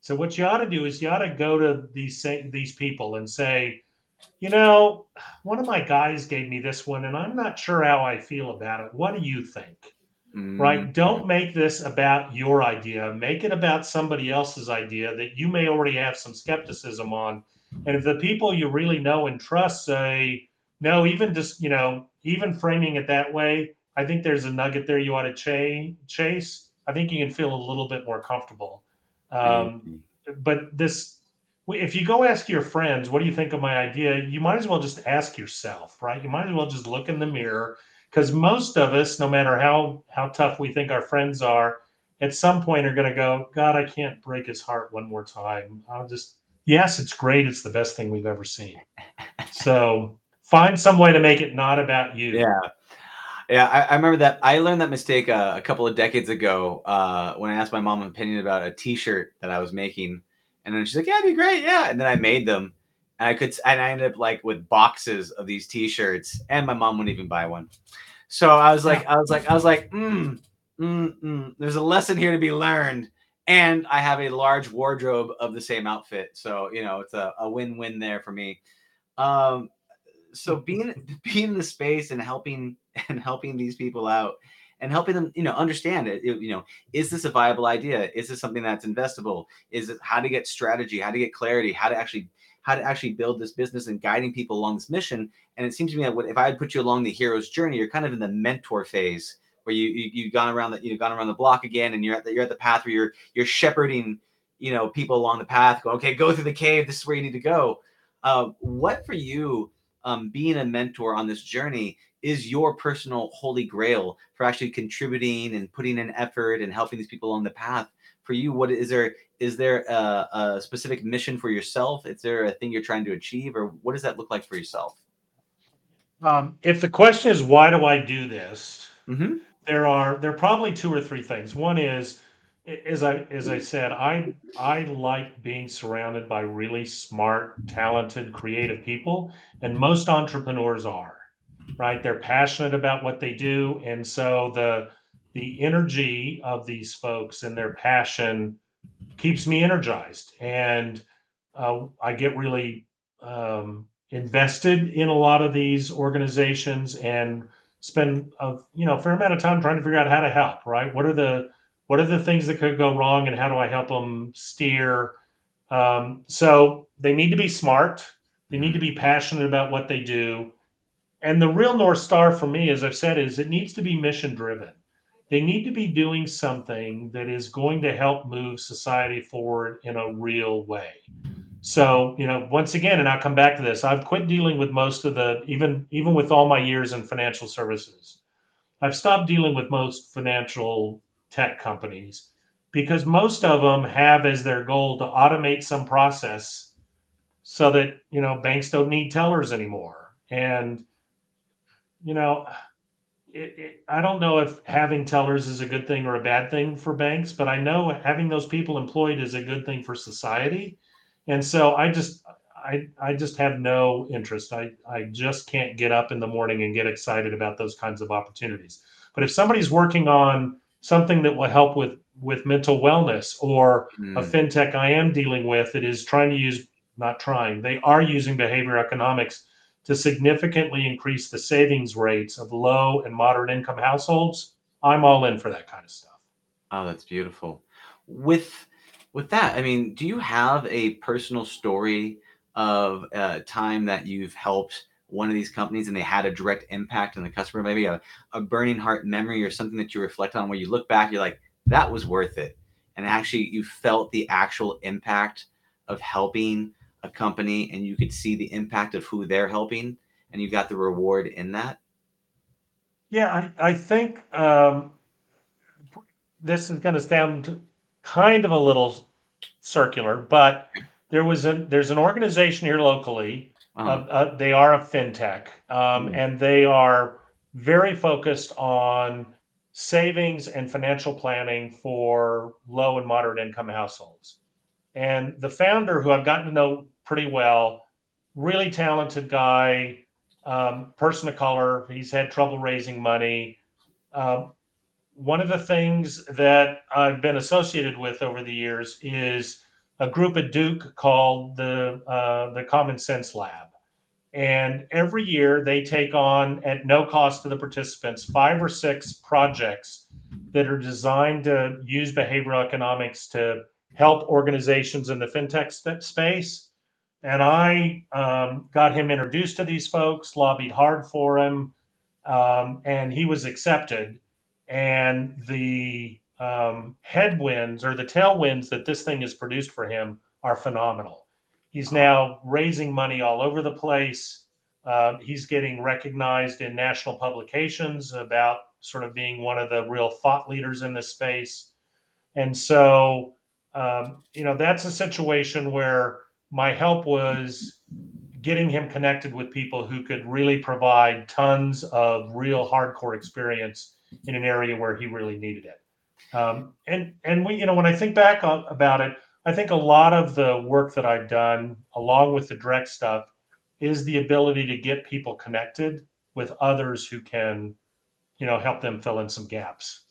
S3: So what you ought to do is you ought to go to these these people and say, you know, one of my guys gave me this one, and I'm not sure how I feel about it. What do you think? Mm-hmm. Right? Don't make this about your idea. Make it about somebody else's idea that you may already have some skepticism on and if the people you really know and trust say, no, even just, you know, even framing it that way, I think there's a nugget there you ought to ch- chase. I think you can feel a little bit more comfortable. Um. But this, if you go ask your friends, what do you think of my idea? You might as well just ask yourself, right? You might as well just look in the mirror because most of us, no matter how how tough we think our friends are, at some point are going to go, God, I can't break his heart one more time. I'll just yes, it's great. It's the best thing we've ever seen. So find some way to make it not about you.
S2: Yeah. Yeah, I, I remember that. I learned that mistake uh, a couple of decades ago uh, when I asked my mom an opinion about a T-shirt that I was making, and then she's like, "Yeah, it'd be great, yeah." And then I made them, and I could, and I ended up like with boxes of these T-shirts, and my mom wouldn't even buy one. So I was like, I was like, I was like, mm, mm, mm. There's a lesson here to be learned and I have a large wardrobe of the same outfit. So you know, it's a, a win-win there for me. Um, so being [LAUGHS] being in the space and helping [LAUGHS] and helping these people out and helping them, you know, understand it. You know, is this a viable idea? Is this something that's investable? Is it how to get strategy? How to get clarity? How to actually how to actually build this business and guiding people along this mission. And it seems to me that if I had put you along the hero's journey, you're kind of in the mentor phase where you, you have gone around the you've gone around the block again and you're at the you're at the path where you're you're shepherding you know people along the path going okay go through the cave this is where you need to go uh, what for you um, being a mentor on this journey is your personal holy grail for actually contributing and putting in effort and helping these people on the path. For you what is there is there a, a specific mission for yourself? Is there a thing you're trying to achieve or what does that look like for yourself?
S3: Um, if the question is why do i do this? Mm-hmm. There are there are probably two or three things. One is as I as I said, I I like being surrounded by really smart, talented, creative people, and most entrepreneurs are, right? They're passionate about what they do, and so the the energy of these folks and their passion keeps me energized, and uh, I get really um, invested in a lot of these organizations and spend a you know fair amount of time trying to figure out how to help right what are the what are the things that could go wrong and how do i help them steer Um, so they need to be smart. They need to be passionate about what they do. And the real North Star for me, as I've said, is it needs to be mission driven. They need to be doing something that is going to help move society forward in a real way. So, you know, once again, and I'll come back to this, I've quit dealing with most of the, even even with all my years in financial services, I've stopped dealing with most financial tech companies because most of them have as their goal to automate some process so that, you know, banks don't need tellers anymore. And, you know, it, it, I don't know if having tellers is a good thing or a bad thing for banks, but I know having those people employed is a good thing for society and so I just I I just have no interest. I I just can't get up in the morning and get excited about those kinds of opportunities. But if somebody's working on something that will help with with mental wellness or mm. a hmm. fintech I am dealing with that is trying to use not trying they are using behavior economics to significantly increase the savings rates of low and moderate income households i'm all in for that kind of stuff
S2: oh that's beautiful with with that, I mean, do you have a personal story of a time that you've helped one of these companies and they had a direct impact on the customer? Maybe a, a burning heart memory or something that you reflect on where you look back, you're like, that was worth it. And actually, you felt the actual impact of helping a company and you could see the impact of who they're helping and you got the reward in that?
S3: Yeah, I, I think um, this is going to sound kind of a little circular, but there was a there's an organization here locally. Uh, uh, they are a fintech, um, mm. and they are very focused on savings and financial planning for low and moderate income households. And the founder, who I've gotten to know pretty well, really talented guy, um, person of color. He's had trouble raising money. Uh, one of the things that I've been associated with over the years is a group at Duke called the uh, the Common Cents Lab, and every year they take on at no cost to the participants five or six projects that are designed to use behavioral economics to help organizations in the fintech space. And I um, got him introduced to these folks, lobbied hard for him, um, and he was accepted and the um, headwinds or the tailwinds that this thing has produced for him are phenomenal. He's now raising money all over the place. Uh, he's getting recognized in national publications about sort of being one of the real thought leaders in this space. And so, um, you know, that's a situation where my help was getting him connected with people who could really provide tons of real hardcore experience in an area where he really needed it. Um, and and we, you know, when I think back about it, I think a lot of the work that I've done, along with the direct stuff, is the ability to get people connected with others who can, you know, help them fill in some gaps.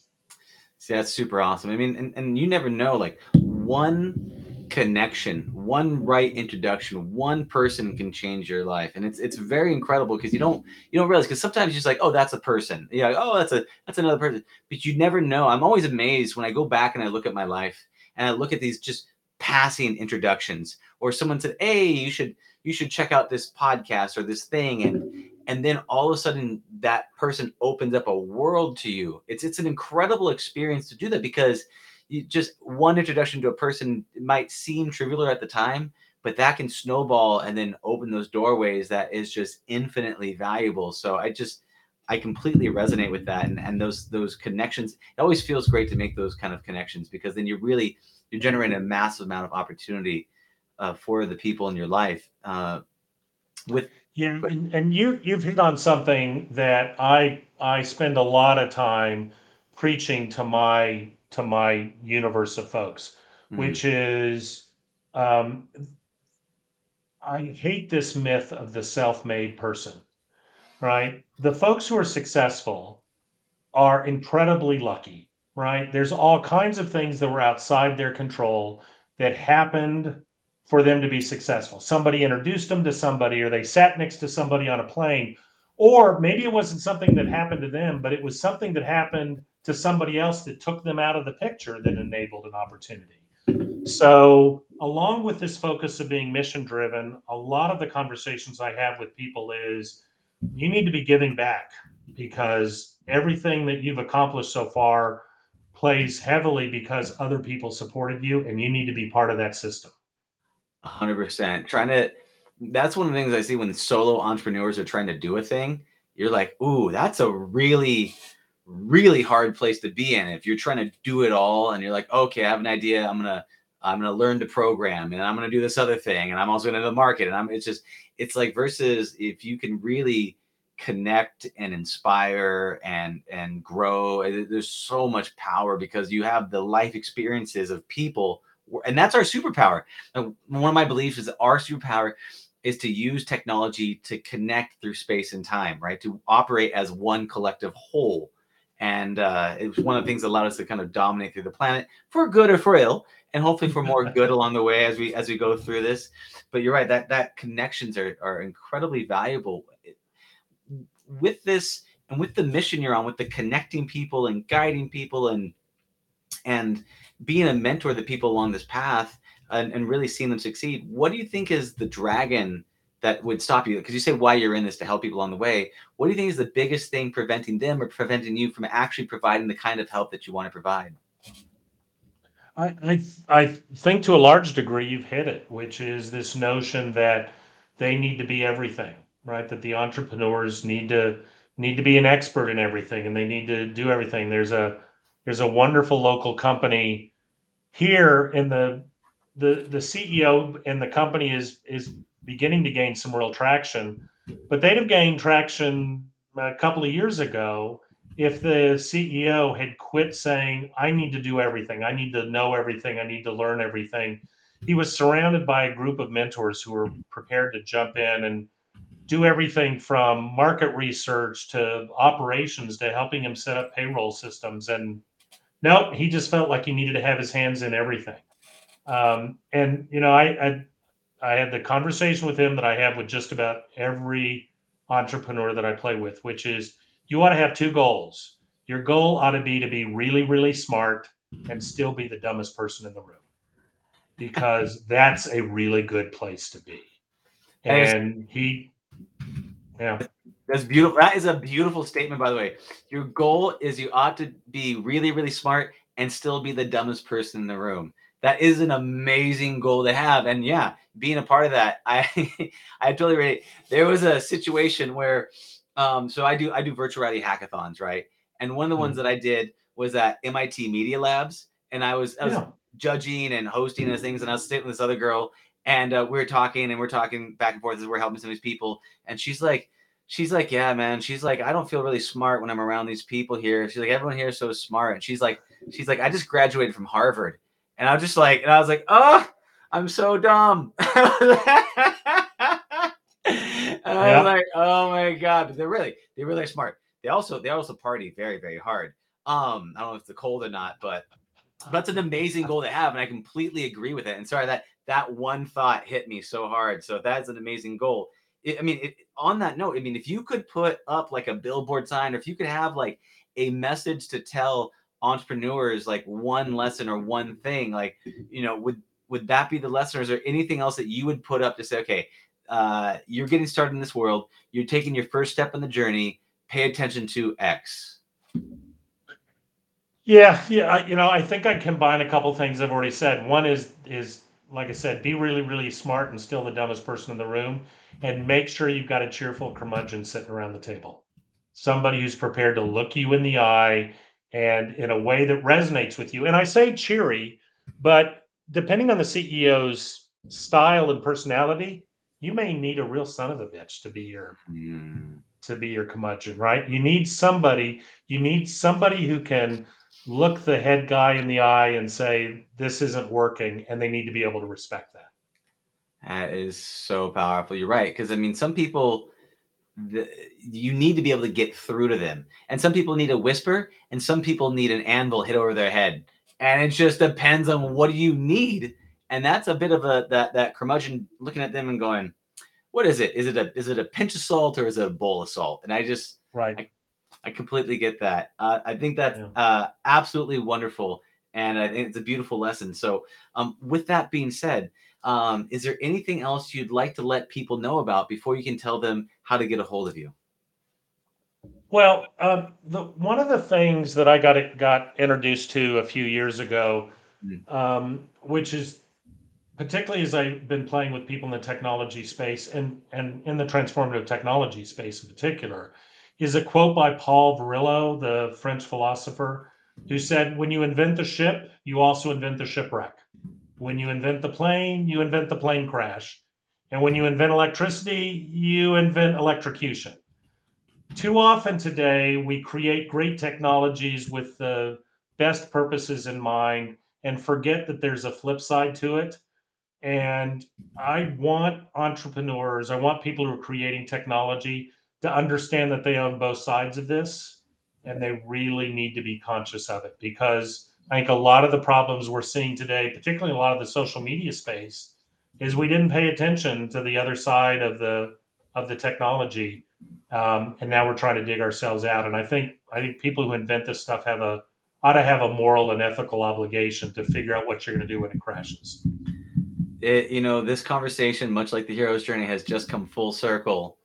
S2: See, that's super awesome. I mean, and, and you never know, like one connection one right introduction one person can change your life. And it's it's very incredible because you don't you don't realize because sometimes you're just like oh that's a person. Yeah like, oh that's a that's another person. But you never know. I'm always amazed when i go back and i look at my life and i look at these just passing introductions or someone said hey you should you should check out this podcast or this thing. And and then all of a sudden that person opens up a world to you. It's it's an incredible experience to do that because you just one introduction to a person might seem trivial at the time, but that can snowball and then open those doorways that is just infinitely valuable. So I just I completely resonate with that and, and those those connections. It always feels great to make those kind of connections because then you really you're generating a massive amount of opportunity uh, for the people in your life. Uh, with
S3: yeah, and, and you you've hit on something that I I spend a lot of time preaching to my to my universe of folks, mm. which is um, I hate this myth of the self made person, right? The folks who are successful are incredibly lucky, right? There's all kinds of things that were outside their control that happened for them to be successful. Somebody introduced them to somebody, or they sat next to somebody on a plane, or maybe it wasn't something that happened to them, but it was something that happened to somebody else that took them out of the picture that enabled an opportunity. So, along with this focus of being mission driven, a lot of the conversations I have with people is you need to be giving back because everything that you've accomplished so far plays heavily because other people supported you and you need to be part of that system.
S2: 100%. Trying to, that's one of the things I see when solo entrepreneurs are trying to do a thing. You're like, ooh, that's a really, really hard place to be in. If you're trying to do it all and you're like, okay, I have an idea. I'm to, I'm to learn to program and I'm to do this other thing. And I'm also to the market. And I'm, it's just, it's like versus if you can really connect and inspire and and grow eh, there's so much power because you have the life experiences of people and that's our superpower one of my beliefs is our superpower is to use technology to connect through space and time right to operate as one collective whole and uh, it was one of the things that allowed us to kind of dominate through the planet for good or for ill and hopefully for more good along the way as we as we go through this. But you're right that that connections are, are incredibly valuable. With this and with the mission you're on with the connecting people and guiding people and and being a mentor to people along this path and, and really seeing them succeed what do you think is the dragon that would stop you because you say why you're in this to help people on the way what do you think is the biggest thing preventing them or preventing you from actually providing the kind of help that you want to provide
S3: I, I, I think to a large degree you've hit it, which is this notion that they need to be everything right? That the entrepreneurs need to need to be an expert in everything and they need to do everything. There's a there's a wonderful local company here in the the the CEO and the company is is beginning to gain some real traction, but they'd have gained traction a couple of years ago if the CEO had quit saying, I need to do everything, I need to know everything, I need to learn everything. He was surrounded by a group of mentors who were prepared to jump in and do everything from market research to operations to helping him set up payroll systems. And no, he just felt like he needed to have his hands in everything. Um, and you know, I, I I had the conversation with him that I have with just about every entrepreneur that I play with, which is you want to have two goals. Your goal ought to be to be really, really smart and still be the dumbest person in the room because [LAUGHS] that's a really good place to be. And he yeah.
S2: That's beautiful. That is a beautiful statement, by the way. Your goal is you ought to be really, really smart and still be the dumbest person in the room. That is an amazing goal to have. And yeah, being a part of that, I [LAUGHS] I totally relate. There was a situation where um, so I do I do virtual reality hackathons, right? And one of the mm-hmm. ones that I did was at MIT Media Labs, and I was I was yeah. judging and hosting those things, and I was sitting with this other girl, and uh, we are talking and we're talking back and forth as we're helping some of these people. And she's like, she's like, yeah, man. She's like, I don't feel really smart when I'm around these people here. She's like, everyone here is so smart. And she's like, she's like, I just graduated from Harvard. And I was just like, and I was like, oh, I'm so dumb. [LAUGHS] and I yeah. like, oh my god, but they're really, they're really smart. They also, they also party very, very hard. Um, I don't know if it's the cold or not, but that's an amazing goal to have, and I completely agree with it. And sorry that that one thought hit me so hard. So that's an amazing goal. It, I mean, it, on that note, I mean, if you could put up like a billboard sign, or if you could have like a message to tell entrepreneurs, like one lesson or one thing, like you know, would would that be the lesson, or is there anything else that you would put up to say, okay, uh, you're getting started in this world, you're taking your first step in the journey, pay attention to X.
S3: Yeah, yeah, you know, I think I combine a couple things I've already said. One is is like I said, be really, really smart and still the dumbest person in the room. And make sure you've got a cheerful curmudgeon sitting around the table. Somebody who's prepared to look you in the eye and in a way that resonates with you. And I say cheery, but depending on the CEO's style and personality, you may need a real son of a bitch to be your mm. to be your curmudgeon, right? You need somebody, you need somebody who can look the head guy in the eye and say this isn't working and they need to be able to respect that
S2: that is so powerful you're right because i mean some people the, you need to be able to get through to them and some people need a whisper and some people need an anvil hit over their head and it just depends on what do you need and that's a bit of a that that curmudgeon looking at them and going what is it is it a is it a pinch of salt or is it a bowl of salt and i just
S3: right
S2: I completely get that. Uh, I think that's yeah. uh, absolutely wonderful. and I think it's a beautiful lesson. So, um, with that being said, um, is there anything else you'd like to let people know about before you can tell them how to get a hold of you?
S3: Well, um, the one of the things that I got got introduced to a few years ago,
S2: Mm.
S3: um, which is particularly as I've been playing with people in the technology space and and in the transformative technology space in particular, is a quote by Paul Virilio, the French philosopher, who said, "When you invent the ship, you also invent the shipwreck. When you invent the plane, you invent the plane crash, and when you invent electricity, you invent electrocution." Too often today we create great technologies with the best purposes in mind and forget that there's a flip side to it. And i want entrepreneurs i want people who are creating technology to understand that they own both sides of this and they really need to be conscious of it. Because i think a lot of the problems we're seeing today particularly a lot of the social media space is we didn't pay attention to the other side of the of the technology um, and now we're trying to dig ourselves out. And I think I think people who invent this stuff have a ought to have a moral and ethical obligation to figure out what you're going to do when it crashes.
S2: It, you know, this conversation, much like the hero's journey, has just come full circle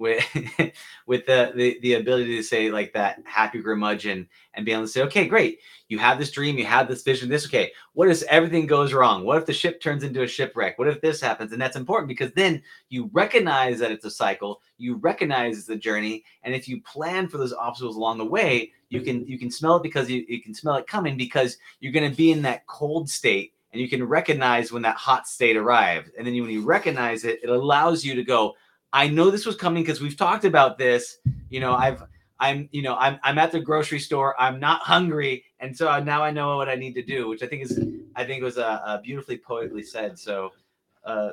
S2: with [LAUGHS] with the, the the ability to say like that happy curmudgeon and be able to say, okay, great, you have this dream, you have this vision, this okay. What if everything goes wrong? What if the ship turns into a shipwreck? What if this happens? And that's important because then you recognize that it's a cycle, you recognize it's a journey, and if you plan for those obstacles along the way, you can you can smell it because you, you can smell it coming because you're going to be in that cold state and you can recognize when that hot state arrives. And then when you recognize it, it allows you to go, I know this was coming because we've talked about this. You know, I've I'm you know I'm I'm at the grocery store. I'm not hungry, and so now I know what I need to do, which I think is I think was a, a beautifully poetically said. So, uh,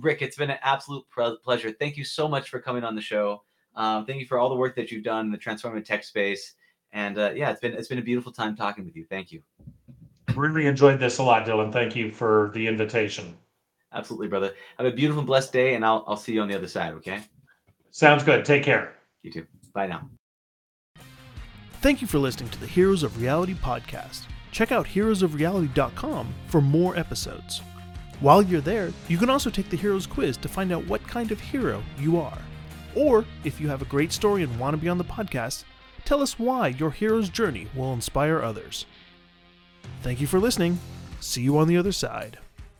S2: Rick, it's been an absolute pleasure. Thank you so much for coming on the show. Um, thank you for all the work that you've done in the transformative tech space. And uh, yeah, it's been it's been a beautiful time talking with you. Thank you.
S3: Really enjoyed this a lot, Dylan. Thank you for the invitation.
S2: Absolutely, brother. Have a beautiful, blessed day, and I'll I'll see you on the other side. Okay.
S3: Sounds good. Take care.
S2: You too. Bye now.
S1: Thank you for listening to the Heroes of Reality podcast. Check out heroesofreality.com for more episodes. While you're there, you can also take the Heroes quiz to find out what kind of hero you are. Or, if you have a great story and want to be on the podcast, tell us why your hero's journey will inspire others. Thank you for listening. See you on the other side.